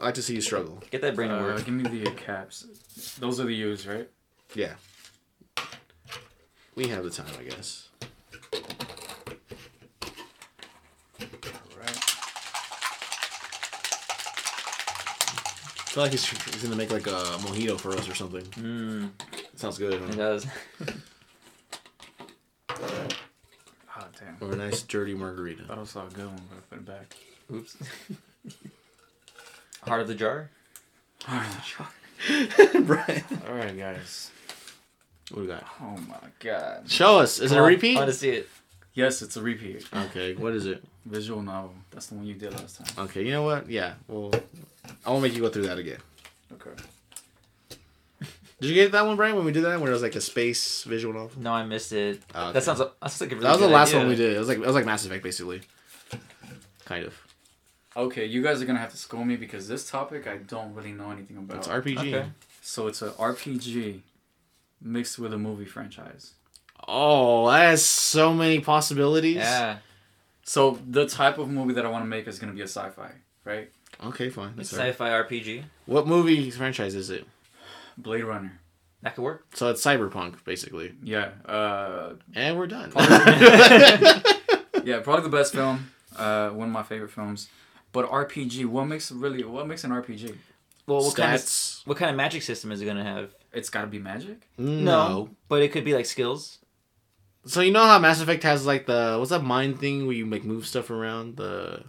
I like to see you struggle. Get that brain to Uh, work. give me the caps. Those are the U's, right? Yeah. We have the time, I guess. Right. I feel like he's, he's gonna make like a mojito for us or something. Mm, Sounds good. it Huh? does. Oh damn. Or a nice dirty margarita. Thought I saw a good one, but I put it back. Oops. Heart of the jar. Brian. All right, guys. What do we got? Oh my god. Show us. Is it a Come on, repeat? I want to see it. Yes, it's a repeat. Okay, what is it? Visual novel. That's the one you did last time. Okay, you know what? Yeah, well, I won't make you go through that again. Okay. Did you get that one, Brian, when we did that? When it was like a space visual novel? No, I missed it. Oh, okay. That sounds. That sounds like a really That was the last idea. one we did. It was like it was like Mass Effect, basically. Kind of. Okay, you guys are gonna have to school me because this topic I don't really know anything about. It's RPG. Okay. so it's an RPG mixed with a movie franchise. Oh, that has so many possibilities. Yeah. So the type of movie that I want to make is gonna be a sci-fi, right? Okay, fine. It's That's all right. sci-fi RPG. What movie franchise is it? Blade Runner. That could work. So it's cyberpunk, basically. Yeah. Uh, And we're done. yeah, probably the best film. Uh, one of my favorite films. But RPG, what makes really what makes an RPG? Well, what kind of what kind of magic system is it gonna have? It's got to be magic. No. but it could be like skills. So you know how Mass Effect has like the what's that mind thing where you like move stuff around the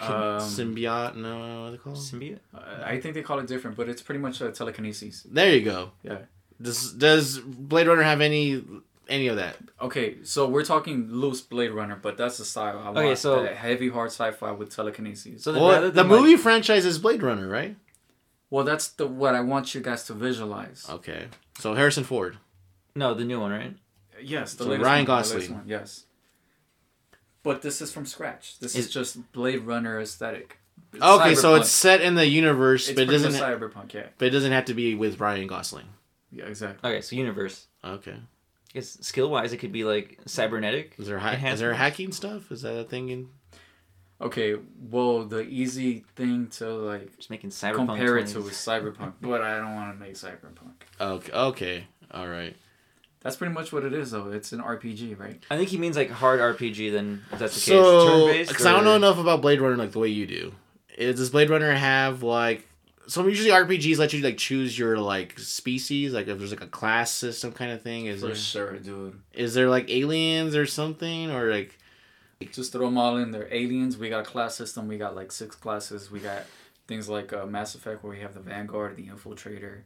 Um, symbiote? No, what are they called? Symbiote. Uh, I think they call it different, but it's pretty much uh, telekinesis. There you go. Yeah. Does does Blade Runner have any any of that? Okay, so we're talking loose Blade Runner, but that's the style. I Okay, want so- that heavy hard sci-fi with telekinesis. So Well, the than, like- movie franchise is Blade Runner, right? well, that's the what I want you guys to visualize. Okay. So Harrison Ford. no, the new one, right? Yes, the So latest Ryan one, the latest Gosling. one, yes. But this is from scratch. This Is- is, just Blade Runner aesthetic. It's Okay, so it's set in the universe, it's but it doesn't. much cyberpunk. Yeah, but it doesn't have to be with Ryan Gosling. yeah, exactly. Okay, so universe. Okay. I guess skill wise, it could be like cybernetic. Is there ha- is there hacking stuff? Is that a thing in? Okay, well, the easy thing to like Just making cyberpunk. compare it to 20s. is cyberpunk, but I don't want to make cyberpunk. Okay. Okay. All right. That's pretty much what it is, though. It's an RPG, right? I think he means like hard RPG. Then if that's the case, So, turn-based. because I don't know enough about Blade Runner like the way you do. Is does Blade Runner have like? So usually RPGs let you like choose your like species, like if there's like a class system kind of thing. Is For there sure, dude. is there like aliens or something or like? Just throw them all in there. Aliens, we got a class system. We got like six classes. We got things like uh, Mass Effect, where we have the Vanguard, the Infiltrator.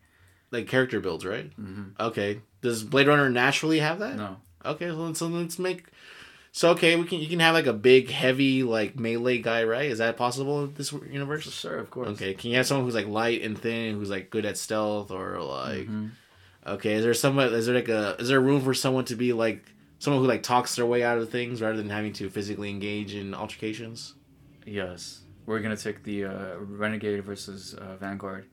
like character builds, right? Mm-hmm. Okay. Does Blade Runner naturally have that? No. Okay, so let's, so let's make. So okay, we can you can have like a big heavy like melee guy, right? Is that possible in this universe? sure, of course. Okay, can you have someone who's like light and thin, who's like good at stealth, or like Mhm. okay, is there someone? Is there like a is there room for someone to be like someone who like talks their way out of things rather than having to physically engage in altercations? Yes. We're to take the uh, Renegade versus uh, Vanguard.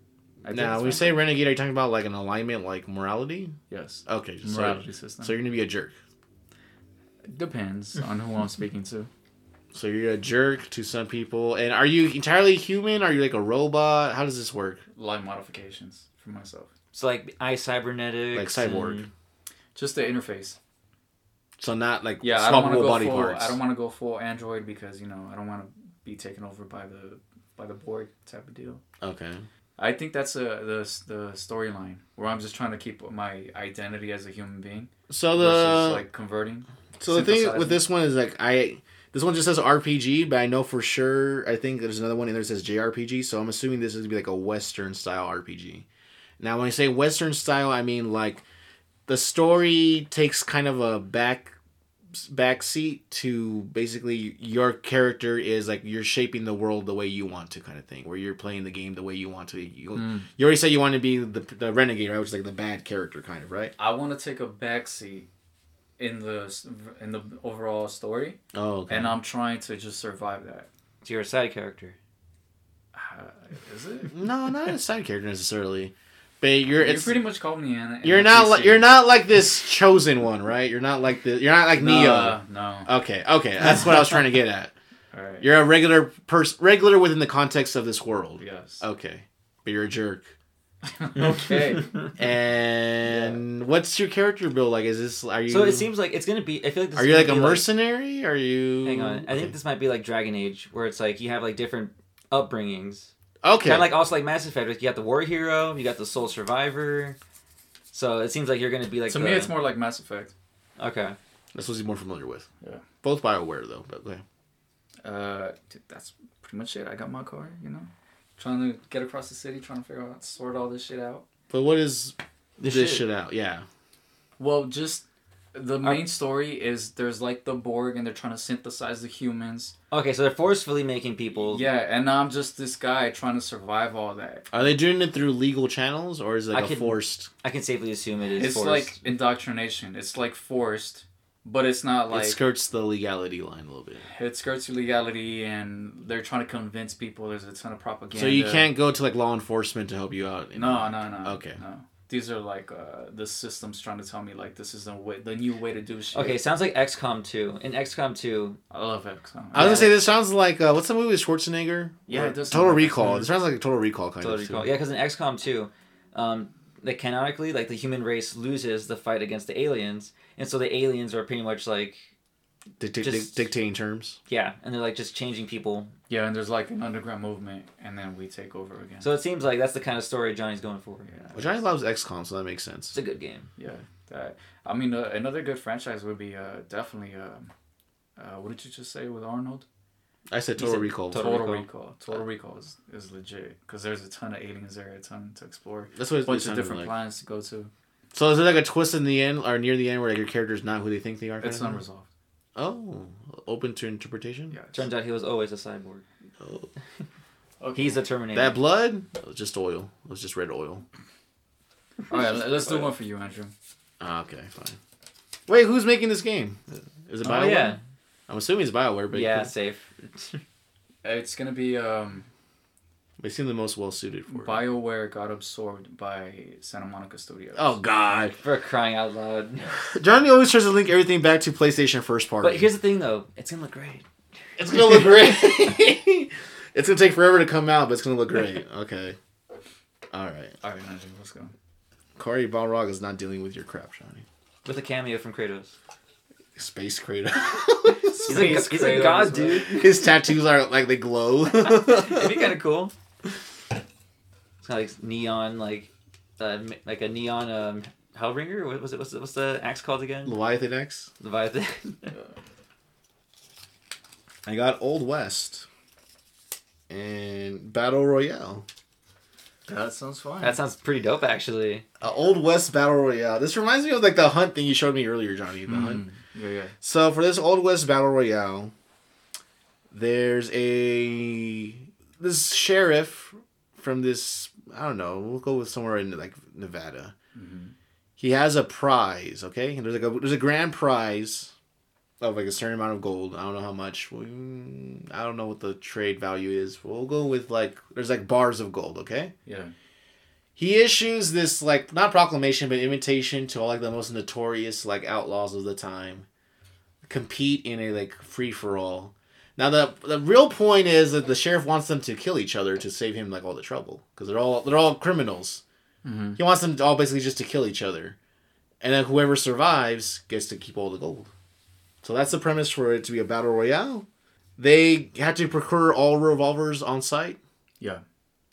I Now, we say renegade, are you talking about like an alignment, like morality? Yes. Okay, so, Morality system. so you're gonna be a jerk. Depends on who I'm speaking to. So you're a jerk to some people, and are you entirely human? Are you like a robot? How does this work? Light modifications for myself. So like eye cybernetics, Like cyborg. Just the interface. So not like Yeah, I don't want to go full. parts. I don't want to go full Android because you know I don't want to be taken over by the by the Borg type of deal. Okay. I think that's a the the storyline where I'm just trying to keep my identity as a human being So the like converting. so the thing with this one is like I this one just says RPG, but I know for sure I think there's another one in there that says JRPG. So I'm assuming this is gonna be like a Western style RPG. Now when I say Western style, I mean like the story takes kind of a back back seat to basically your character is like you're shaping the world the way you want to kind of thing where you're playing the game the way you want to you, Mm. you already said you want to be the, the renegade right which is like the bad character kind of right I want to take a backseat in the in the overall story, oh okay. and I'm trying to just survive that. So you're a side character. Uh, is it? no not a side character necessarily but you're You it's pretty much called me an. you're not like you're not like this chosen one right you're not like the you're not like neo No, no. okay okay that's what i was trying to get at All right. you're a regular person regular within the context of this world yes. okay but you're a jerk okay. And what's your character build like? Is this are you? So it seems like it's gonna be. I feel like this Are you like a be, mercenary? are you? hang on, I okay. think this might be like Dragon Age, where it's like you have like different upbringings. Okay. Kind of like also like Mass Effect. Like you got the war hero, you got the soul survivor. So it seems like you're gonna be like. to the, me, it's more like Mass Effect. okay. That's what he's more familiar with. Yeah. Both Bioware though, but okay. Uh, dude, that's pretty much it. I got my car. You know, trying to get across the city, trying to figure out sort all this shit out. But what is This this, shit- shit. out? Yeah. Well, just the main story is there's like the Borg, and they're trying to synthesize the humans. Okay, so they're forcefully making people. Yeah, and I'm just this guy trying to survive all that. Are they doing it through legal channels or is it like I a could- forced? I can safely assume it is. It's forced. like indoctrination. It's like forced, but it's not like it skirts the legality line a little bit. it skirts the legality, and they're trying to convince people. There's a ton of propaganda. So you can't go to like law enforcement to help you out. you No, no, no. Okay. No. These are like uh, the systems trying to tell me like this is the way, the new way to do shit. Okay, sounds like XCOM 2. In XCOM 2, I love XCOM. So, I was gonna say this sounds like uh, what's the movie with Schwarzenegger? Yeah, it does Total like that. Recall. It sounds like a Total Recall kind Total of. Recall. too. Yeah, because in XCOM 2, um, like canonically, like the human race loses the fight against the aliens, and so the aliens are pretty much like, Dicta- Just- dictating terms. yeah, and they're like just changing people. yeah, and there's like an underground movement, and then we take over again. So it seems like that's the kind of story Johnny's going for. yeah, Which I loves XCOM, so that makes sense. It's a good game. yeah. that. I mean, uh, another good franchise would be uh, definitely. Uh, uh, what did you just say with Arnold? I said Total said Recall. Total Total, Recall. Recall. Total Recall is, is legit because there's a ton of aliens there, a ton to explore, That's what it's a it bunch of different like. planets to go to. So is there like a twist in the end or near the end where like your character's not who they think they are? kind It's unresolved. Oh, open to interpretation. Yeah. Turns out he was always a cyborg. Oh. Okay. He's a Terminator. That blood it was just oil. It was just red oil. All right, let- let's do one for you, Andrew. Ah, okay, fine. Wait, who's making this game? Is it oh Bioware? yeah, I'm assuming it's Bioware, but yeah, it safe. It's gonna be um, they seem the most well suited for it. BioWare got absorbed by Santa Monica Studios. Oh God, For crying out loud. Johnny always tries to link everything back to PlayStation first party. But here's the thing, though. It's gonna look great. it's gonna look great. it's gonna take forever to come out, but it's gonna look great. Okay. All right. All right, Andrew, let's go. Cory Barlog is not dealing with your crap, Johnny. With a cameo from Kratos. Space Kratos. He's, a, Space he's a god, dude. His tattoos are like they glow. It'd be kind of cool. It's kind of like neon, like, uh, like a neon um, Hellringer. What was it? What's the, what's the axe called again? Leviathan Axe. Leviathan. I got Old West and Battle Royale. That sounds fine. that sounds pretty dope, actually. Uh, Old West Battle Royale. This reminds me of like the hunt thing you showed me earlier, Johnny. The hunt. Mm, yeah, yeah. So for this Old West Battle Royale, there's a this sheriff from this I don't know. We'll go with somewhere in like Nevada. Mhm. He has a prize. Okay, and there's like a there's a grand prize of like a certain amount of gold. I don't know how much. I don't know what the trade value is. We'll go with like there's like bars of gold. Okay. Yeah. He issues this like not proclamation but invitation to all like the most notorious like outlaws of the time compete in a like free for all. Now the the real point is that the sheriff wants them to kill each other to save him like all the trouble because they're all they're all criminals. Mhm. He wants them all basically just to kill each other, and then whoever survives gets to keep all the gold. So that's the premise for it to be a battle royale. They had to procure all revolvers on site Yeah.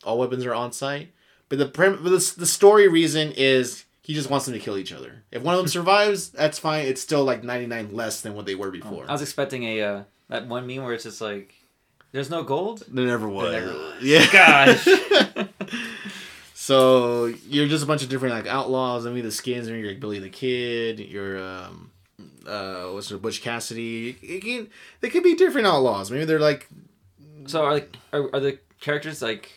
all weapons are on site. But the prim- but the, the story reason is he just wants them to kill each other. If one of them survives, that's fine. It's still like 99 less than what they were before. I was expecting a uh, that one meme where it's just like, "There's no gold." there never was. never was. Yeah. Gosh. so you're just a bunch of different like outlaws. I mean, the skins are you're like Billy the Kid. You're um, uh, what's it, Butch Cassidy. It can, they could be different outlaws. Maybe they're like So are like are, are the characters like?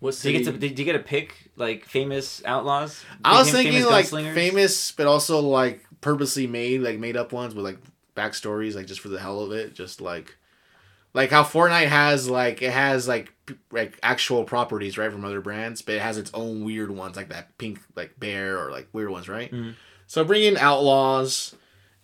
What Do you get to did you get to pick like famous outlaws? I was thinking famous like gunslingers? famous, but also like purposely made, like made up ones with like backstories, like just for the hell of it, just like like how Fortnite has like it has like p- like actual properties right from other brands, but it has its own weird ones like that pink like bear or like weird ones, right? Mhm. So bring in outlaws.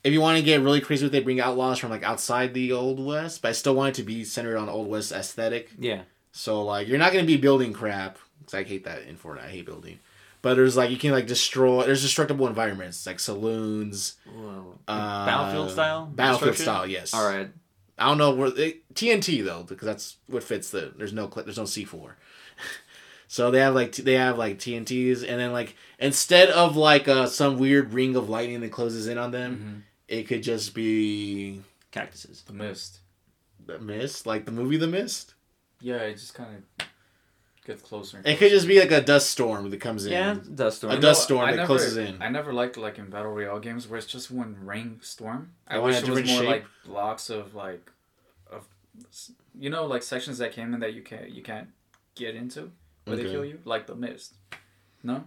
If you want to get really crazy with it, bring outlaws from like outside the old west, but I still want it to be centered on old west aesthetic. Yeah. So like you're not gonna be building crap because I hate that in Fortnite. I hate building. But there's like you can like destroy. There's destructible environments like saloons, Whoa. uh, Battlefield style. Battlefield style, yes. All right. I don't know where it, TNT though because that's what fits the. There's no there's no C four. so they have like t- they have like TNTs and then like instead of like uh, some weird ring of lightning that closes in on them, Mhm. it could just be Cactuses. The mist. the mist, like the movie The Mist. Yeah, it just kind of gets closer. It could just be like a dust storm that comes in. Yeah, dust storm. A You dust know, storm I that never- closes in. I never liked like in battle royale games where it's just one ring storm. I Oh, wish it was more different like blocks of like, of, you know, like sections that came in that you can't you can't get into where Okay. they kill you, like the mist. No,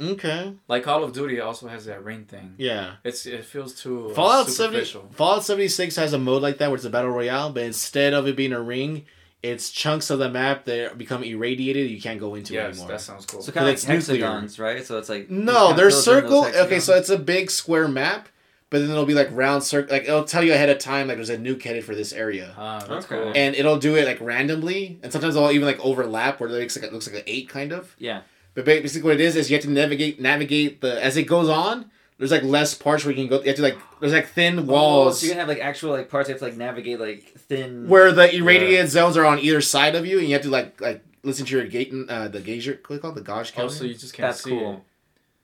Okay. like Call of Duty also has that ring thing. Yeah. It's it feels too uh, Fallout 70. Fallout 76 has a mode like that where it's a battle royale, but instead of it being a ring, it's chunks of the map that become irradiated you can't go into Yes, anymore. that sounds cool. So kind of it's like nuclear. right? So it's like No, it kinda there's fills in those circle. Okay, so it's a big square map, but then it'll be like round circle. Like it'll tell you ahead of time, like there's a nuke headed for this area, Ah, that's Okay. cool. and it'll do it like randomly, and sometimes it'll even like overlap where it looks like it looks like an eight kind of. yeah. But basically, what it is is you have to navigate navigate the as it goes on. There's like less parts where you can go. You have to like there's like thin Oh, walls. so you can have like actual like parts you have to like navigate like thin. where the irradiated zones are on either side of you, and you have to like like listen to your gate uh, the gauge what do you call it? the gauge Oh, so you just can't That's see cool. it.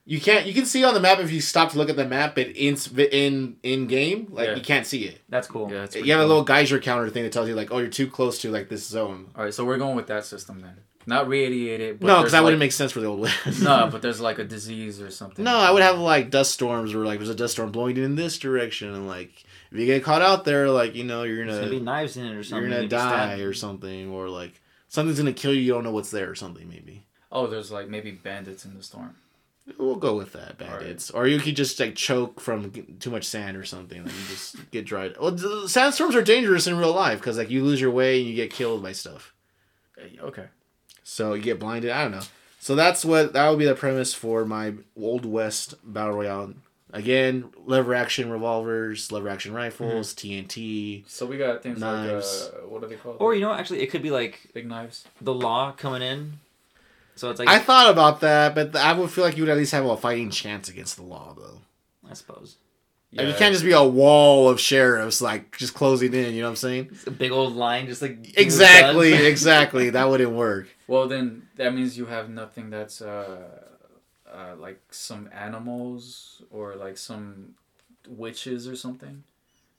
You can't. You can see on the map if you stop to look at the map, but in in in game, like Yeah. you can't see it. That's cool. Yeah, it's You pretty have a little Geiger counter thing that tells you like, oh, you're too close to like this zone. All right, so we're going with that system then. Not radiated. But no, because there's that wouldn't make sense for the old west. No, but there's like a disease or something. No, I would have like dust storms where like there's a dust storm blowing in this direction, and like if you get caught out there, like you know you're gonna, gonna be knives in it or something. you're gonna die stabbed. or something, or like something's gonna kill you. You don't know what's there or something. Maybe Oh, there's like maybe bandits in the storm. we'll go with that, bandits. Or you could just like choke from too much sand or something. Like you just get dried. Well, sandstorms are dangerous in real life because like you lose your way and you get killed by stuff. Eh, Okay. So you get blinded. I don't know. So that's what that would be the premise for my Old West battle royale. Again, lever action revolvers, lever action rifles, TNT. So we got things Knives. like uh, what are they called? Or you know, actually, it could be like big knives. the law coming in. So it's like I thought about that, but I would feel like you would at least have a fighting chance against the law, though. I suppose Like, you can't just be a wall of sheriffs like just closing in. You know what I'm saying? it's a big old line, just like Exactly, exactly. That wouldn't work. Well, then that means you have nothing that's uh, uh, like some animals or like some witches or something.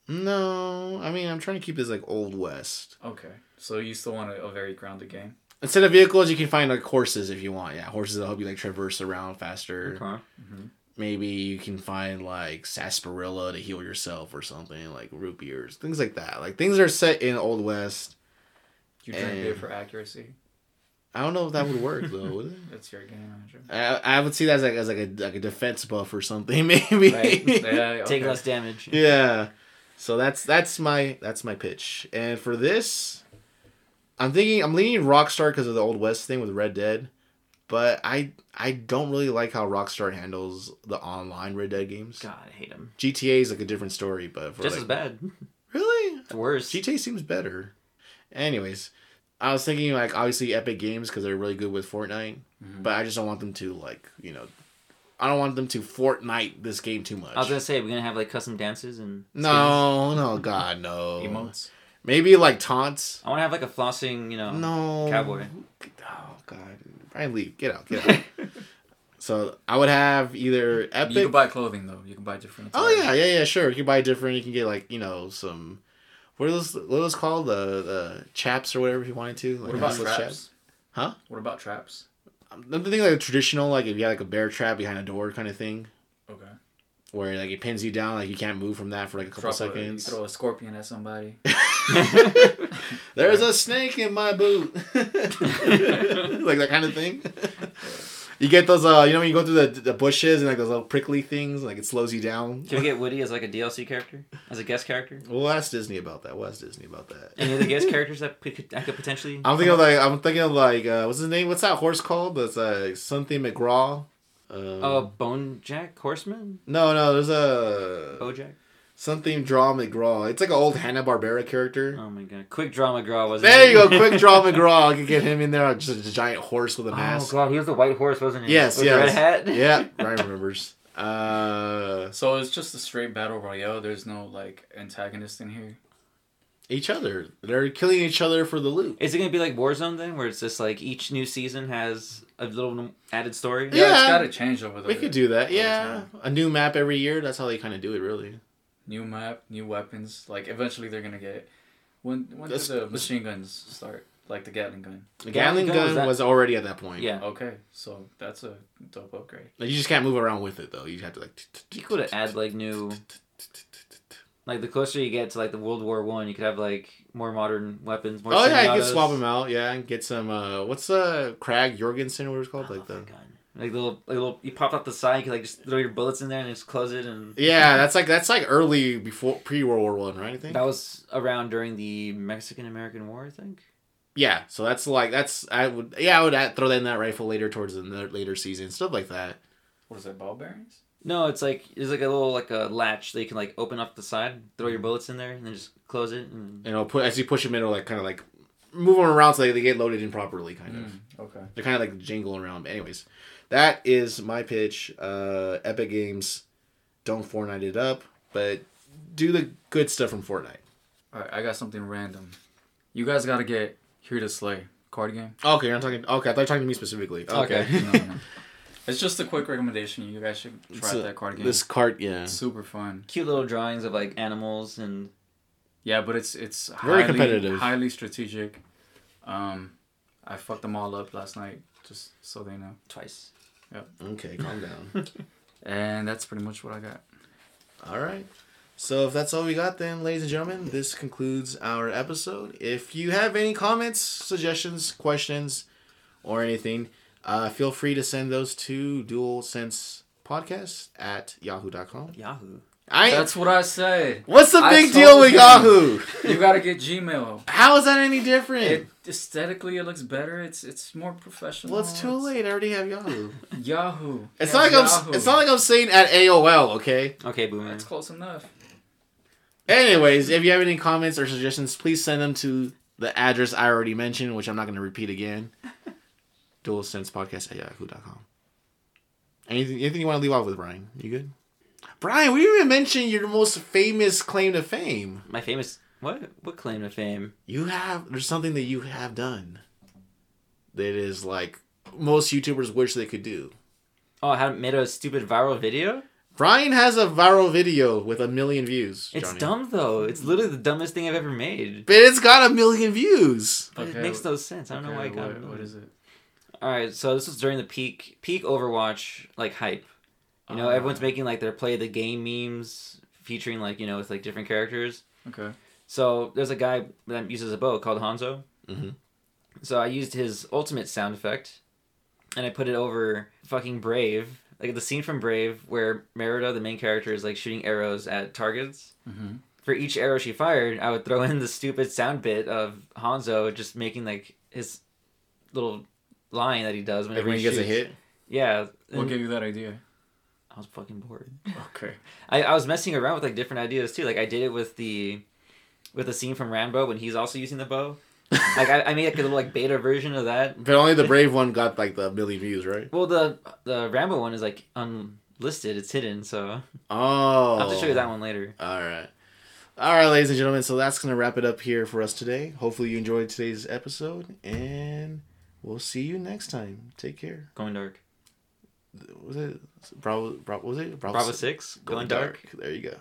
No, I mean I'm trying to keep this like Old West. Okay, so you still want a, a very grounded game. Instead of vehicles, you can find like horses if you want. Yeah, horses that help you like traverse around faster. Okay. maybe you can find like sarsaparilla to heal yourself or something like root beers things like that like things that are set in old west You drink And- beer for accuracy. I don't know if that would work though would it? That's your game manager. I, I would see that as like as like a like a defense buff or something maybe Right. Yeah, Take less damage. yeah so that's that's my that's my pitch and for this i'm thinking i'm leaning rockstar because of the old west thing with red dead but i i don't really like how rockstar handles the online red dead games God, I hate them. gta is like a different story but for Just like, as bad. really It's worse. GTA seems better. Anyways, I was thinking like obviously Epic Games because they're really good with Fortnite, Mhm. but I just don't want them to like you know, I don't want them to Fortnite this game too much. I was gonna say we're gonna have like custom dances and no, no, God, no. Emotes. Maybe like taunts. I want to have like a flossing, you know. No. Cowboy. Oh God, Brian, leave. Get out. Get out. so I would have either Epic. You can buy clothing though. You can buy different. Oh yeah, yeah, yeah. Sure, you can buy different. You can get like you know some. What are those? What are those called? The the chaps or whatever if you wanted to. Like What about traps? Huh? What about traps? Um, I'm thinking like a traditional, like if you had like a bear trap behind a door kind of thing, Okay. where like it pins you down, like you can't move from that for like a couple a- you seconds. throw a scorpion at somebody. There's a snake in my boot, like that kind of thing. You get those, uh, you know, when you go through the, the bushes and like those little prickly things, like it slows you down. Can we get Woody as like a DLC character, as a guest character? We'll ask Disney about that. We'll ask Disney about that. Any other guest characters that could, I could potentially? I'm thinking of like I'm thinking of like uh, what's his name? What's that horse called? That's uh, something McGraw. Um, Oh, BoJack Horseman, no, no, there's a BoJack. Something Draw McGraw. It's like an old Hanna Barbera character. Oh my god, Quick Draw McGraw was. There you go, Quick Draw McGraw. I could get him in there, just a giant horse with a mask. Oh god, he was the white horse, wasn't he? Yes, With yes. red hat. yeah, Ryan remembers. Uh, So it's just a straight battle royale. There's no like antagonist in here. each other. They're killing each other for the loot. Is it gonna be like Warzone then, where it's just like each new season has a little added story? Yeah, Yeah. it's got to change over the. We could do that. Yeah, a new map every year. That's how they kind of do it, really. New map, new weapons. Like eventually they're gonna get. When when This- did the machine guns start? Like the Gatling gun. The Gatling Gatling gun gun was that- was already at that point. Yeah. Okay, so that's a dope upgrade. Like, you just can't move around with it though. You have to like. You could add like new, like the closer you get to like the World War One, you could have like more modern weapons. More Oh yeah, you can swap them out. Yeah, and get some. uh What's uh Crag Jorgensen? What was it called? Oh Like the. My God. Like little, like little, you pop out the side, you can like just throw your bullets in there and just close it, and Yeah, that's like that's like early before pre World War One, right? I think. that was around during the Mexican American War, I think. Yeah, so that's like that's I would yeah I would add, throw that in that rifle later towards the later season stuff like that. What is that? Ball bearings? No, it's like it's like a little like a latch that you can like open up the side, throw your bullets in there, and then just close it. And You know, put as you push them in, it'll like kind of like move them around so they, they get loaded in properly. Kind of, Mm, okay. they're kind of like jingling around. But anyways, that is my pitch. Uh, Epic Games, don't Fortnite it up, but do the good stuff from Fortnite. All right, I got something random. You guys got to get Here to Slay card game. Okay, I'm talking. Okay, I thought you were talking to me specifically. Okay. Okay. No, no. It's just a quick recommendation. You guys should try It's a- that card game. This cart, yeah. It's super fun. Cute little drawings of like animals and Yeah, but it's it's Very highly, competitive. highly strategic. Um, I fucked them all up last night, just so they know. twice. Okay, calm down. And that's pretty much what I got. All right. So if that's all we got, then, ladies and gentlemen, this concludes our episode. If you have any comments, suggestions, questions, or anything, uh, feel free to send those to Dual Sense Podcast at yahoo.com. Yahoo. I That's what I say. what's the I big deal with him. Yahoo? You gotta get Gmail. How is that any different? It aesthetically it looks better. It's it's more professional. well, it's too late. I already have Yahoo. Yahoo. It's Yeah, not like I'm. It's not like I'm saying at AOL. Okay. Okay, boomer. That's close enough. Anyways, if you have any comments or suggestions, please send them to the address I already mentioned, which I'm not going to repeat again. Dual Sense Podcast at yahoo.com. Anything, anything you want to leave off with, Brian? You good? Brian, we didn't even mention your most famous claim to fame. My famous what? What claim to fame? You have, there's something that you have done that is like most YouTubers wish they could do. Oh, I haven't made a stupid viral video. Brian has a viral video with a million views. It's dumb though. It's literally the dumbest thing I've ever made. But it's got a million views. But Okay, it makes no sense. I don't know why I got what, it. what is it? All right, so this was during the peak peak Overwatch like hype. You know, Ah. everyone's making like their play the game memes featuring like you know with like different characters. Okay. So there's a guy that uses a bow called Hanzo. Mhm. So I used his ultimate sound effect, and I put it over fucking Brave, like the scene from Brave where Merida, the main character, is like shooting arrows at targets. Mm-hmm. For each arrow she fired, I would throw in the stupid sound bit of Hanzo just making like his little line that he does when he he gets a hit. Yeah, What and gave you that idea? I was fucking bored. Okay. I, I was messing around with like different ideas too. Like I did it with the with the scene from Rambo when he's also using the bow. like I, I made like a little like beta version of that. But only the brave one got like the million views, right? Well, the the Rambo one is like unlisted. It's hidden, so Oh. I'll have to show you that one later. All right. All right, ladies and gentlemen. So that's going to wrap it up here for us today. Hopefully, you enjoyed today's episode, and we'll see you next time. Take care. Going dark. Was it Bravo? Bravo was it Bravo six. Going dark. There you go.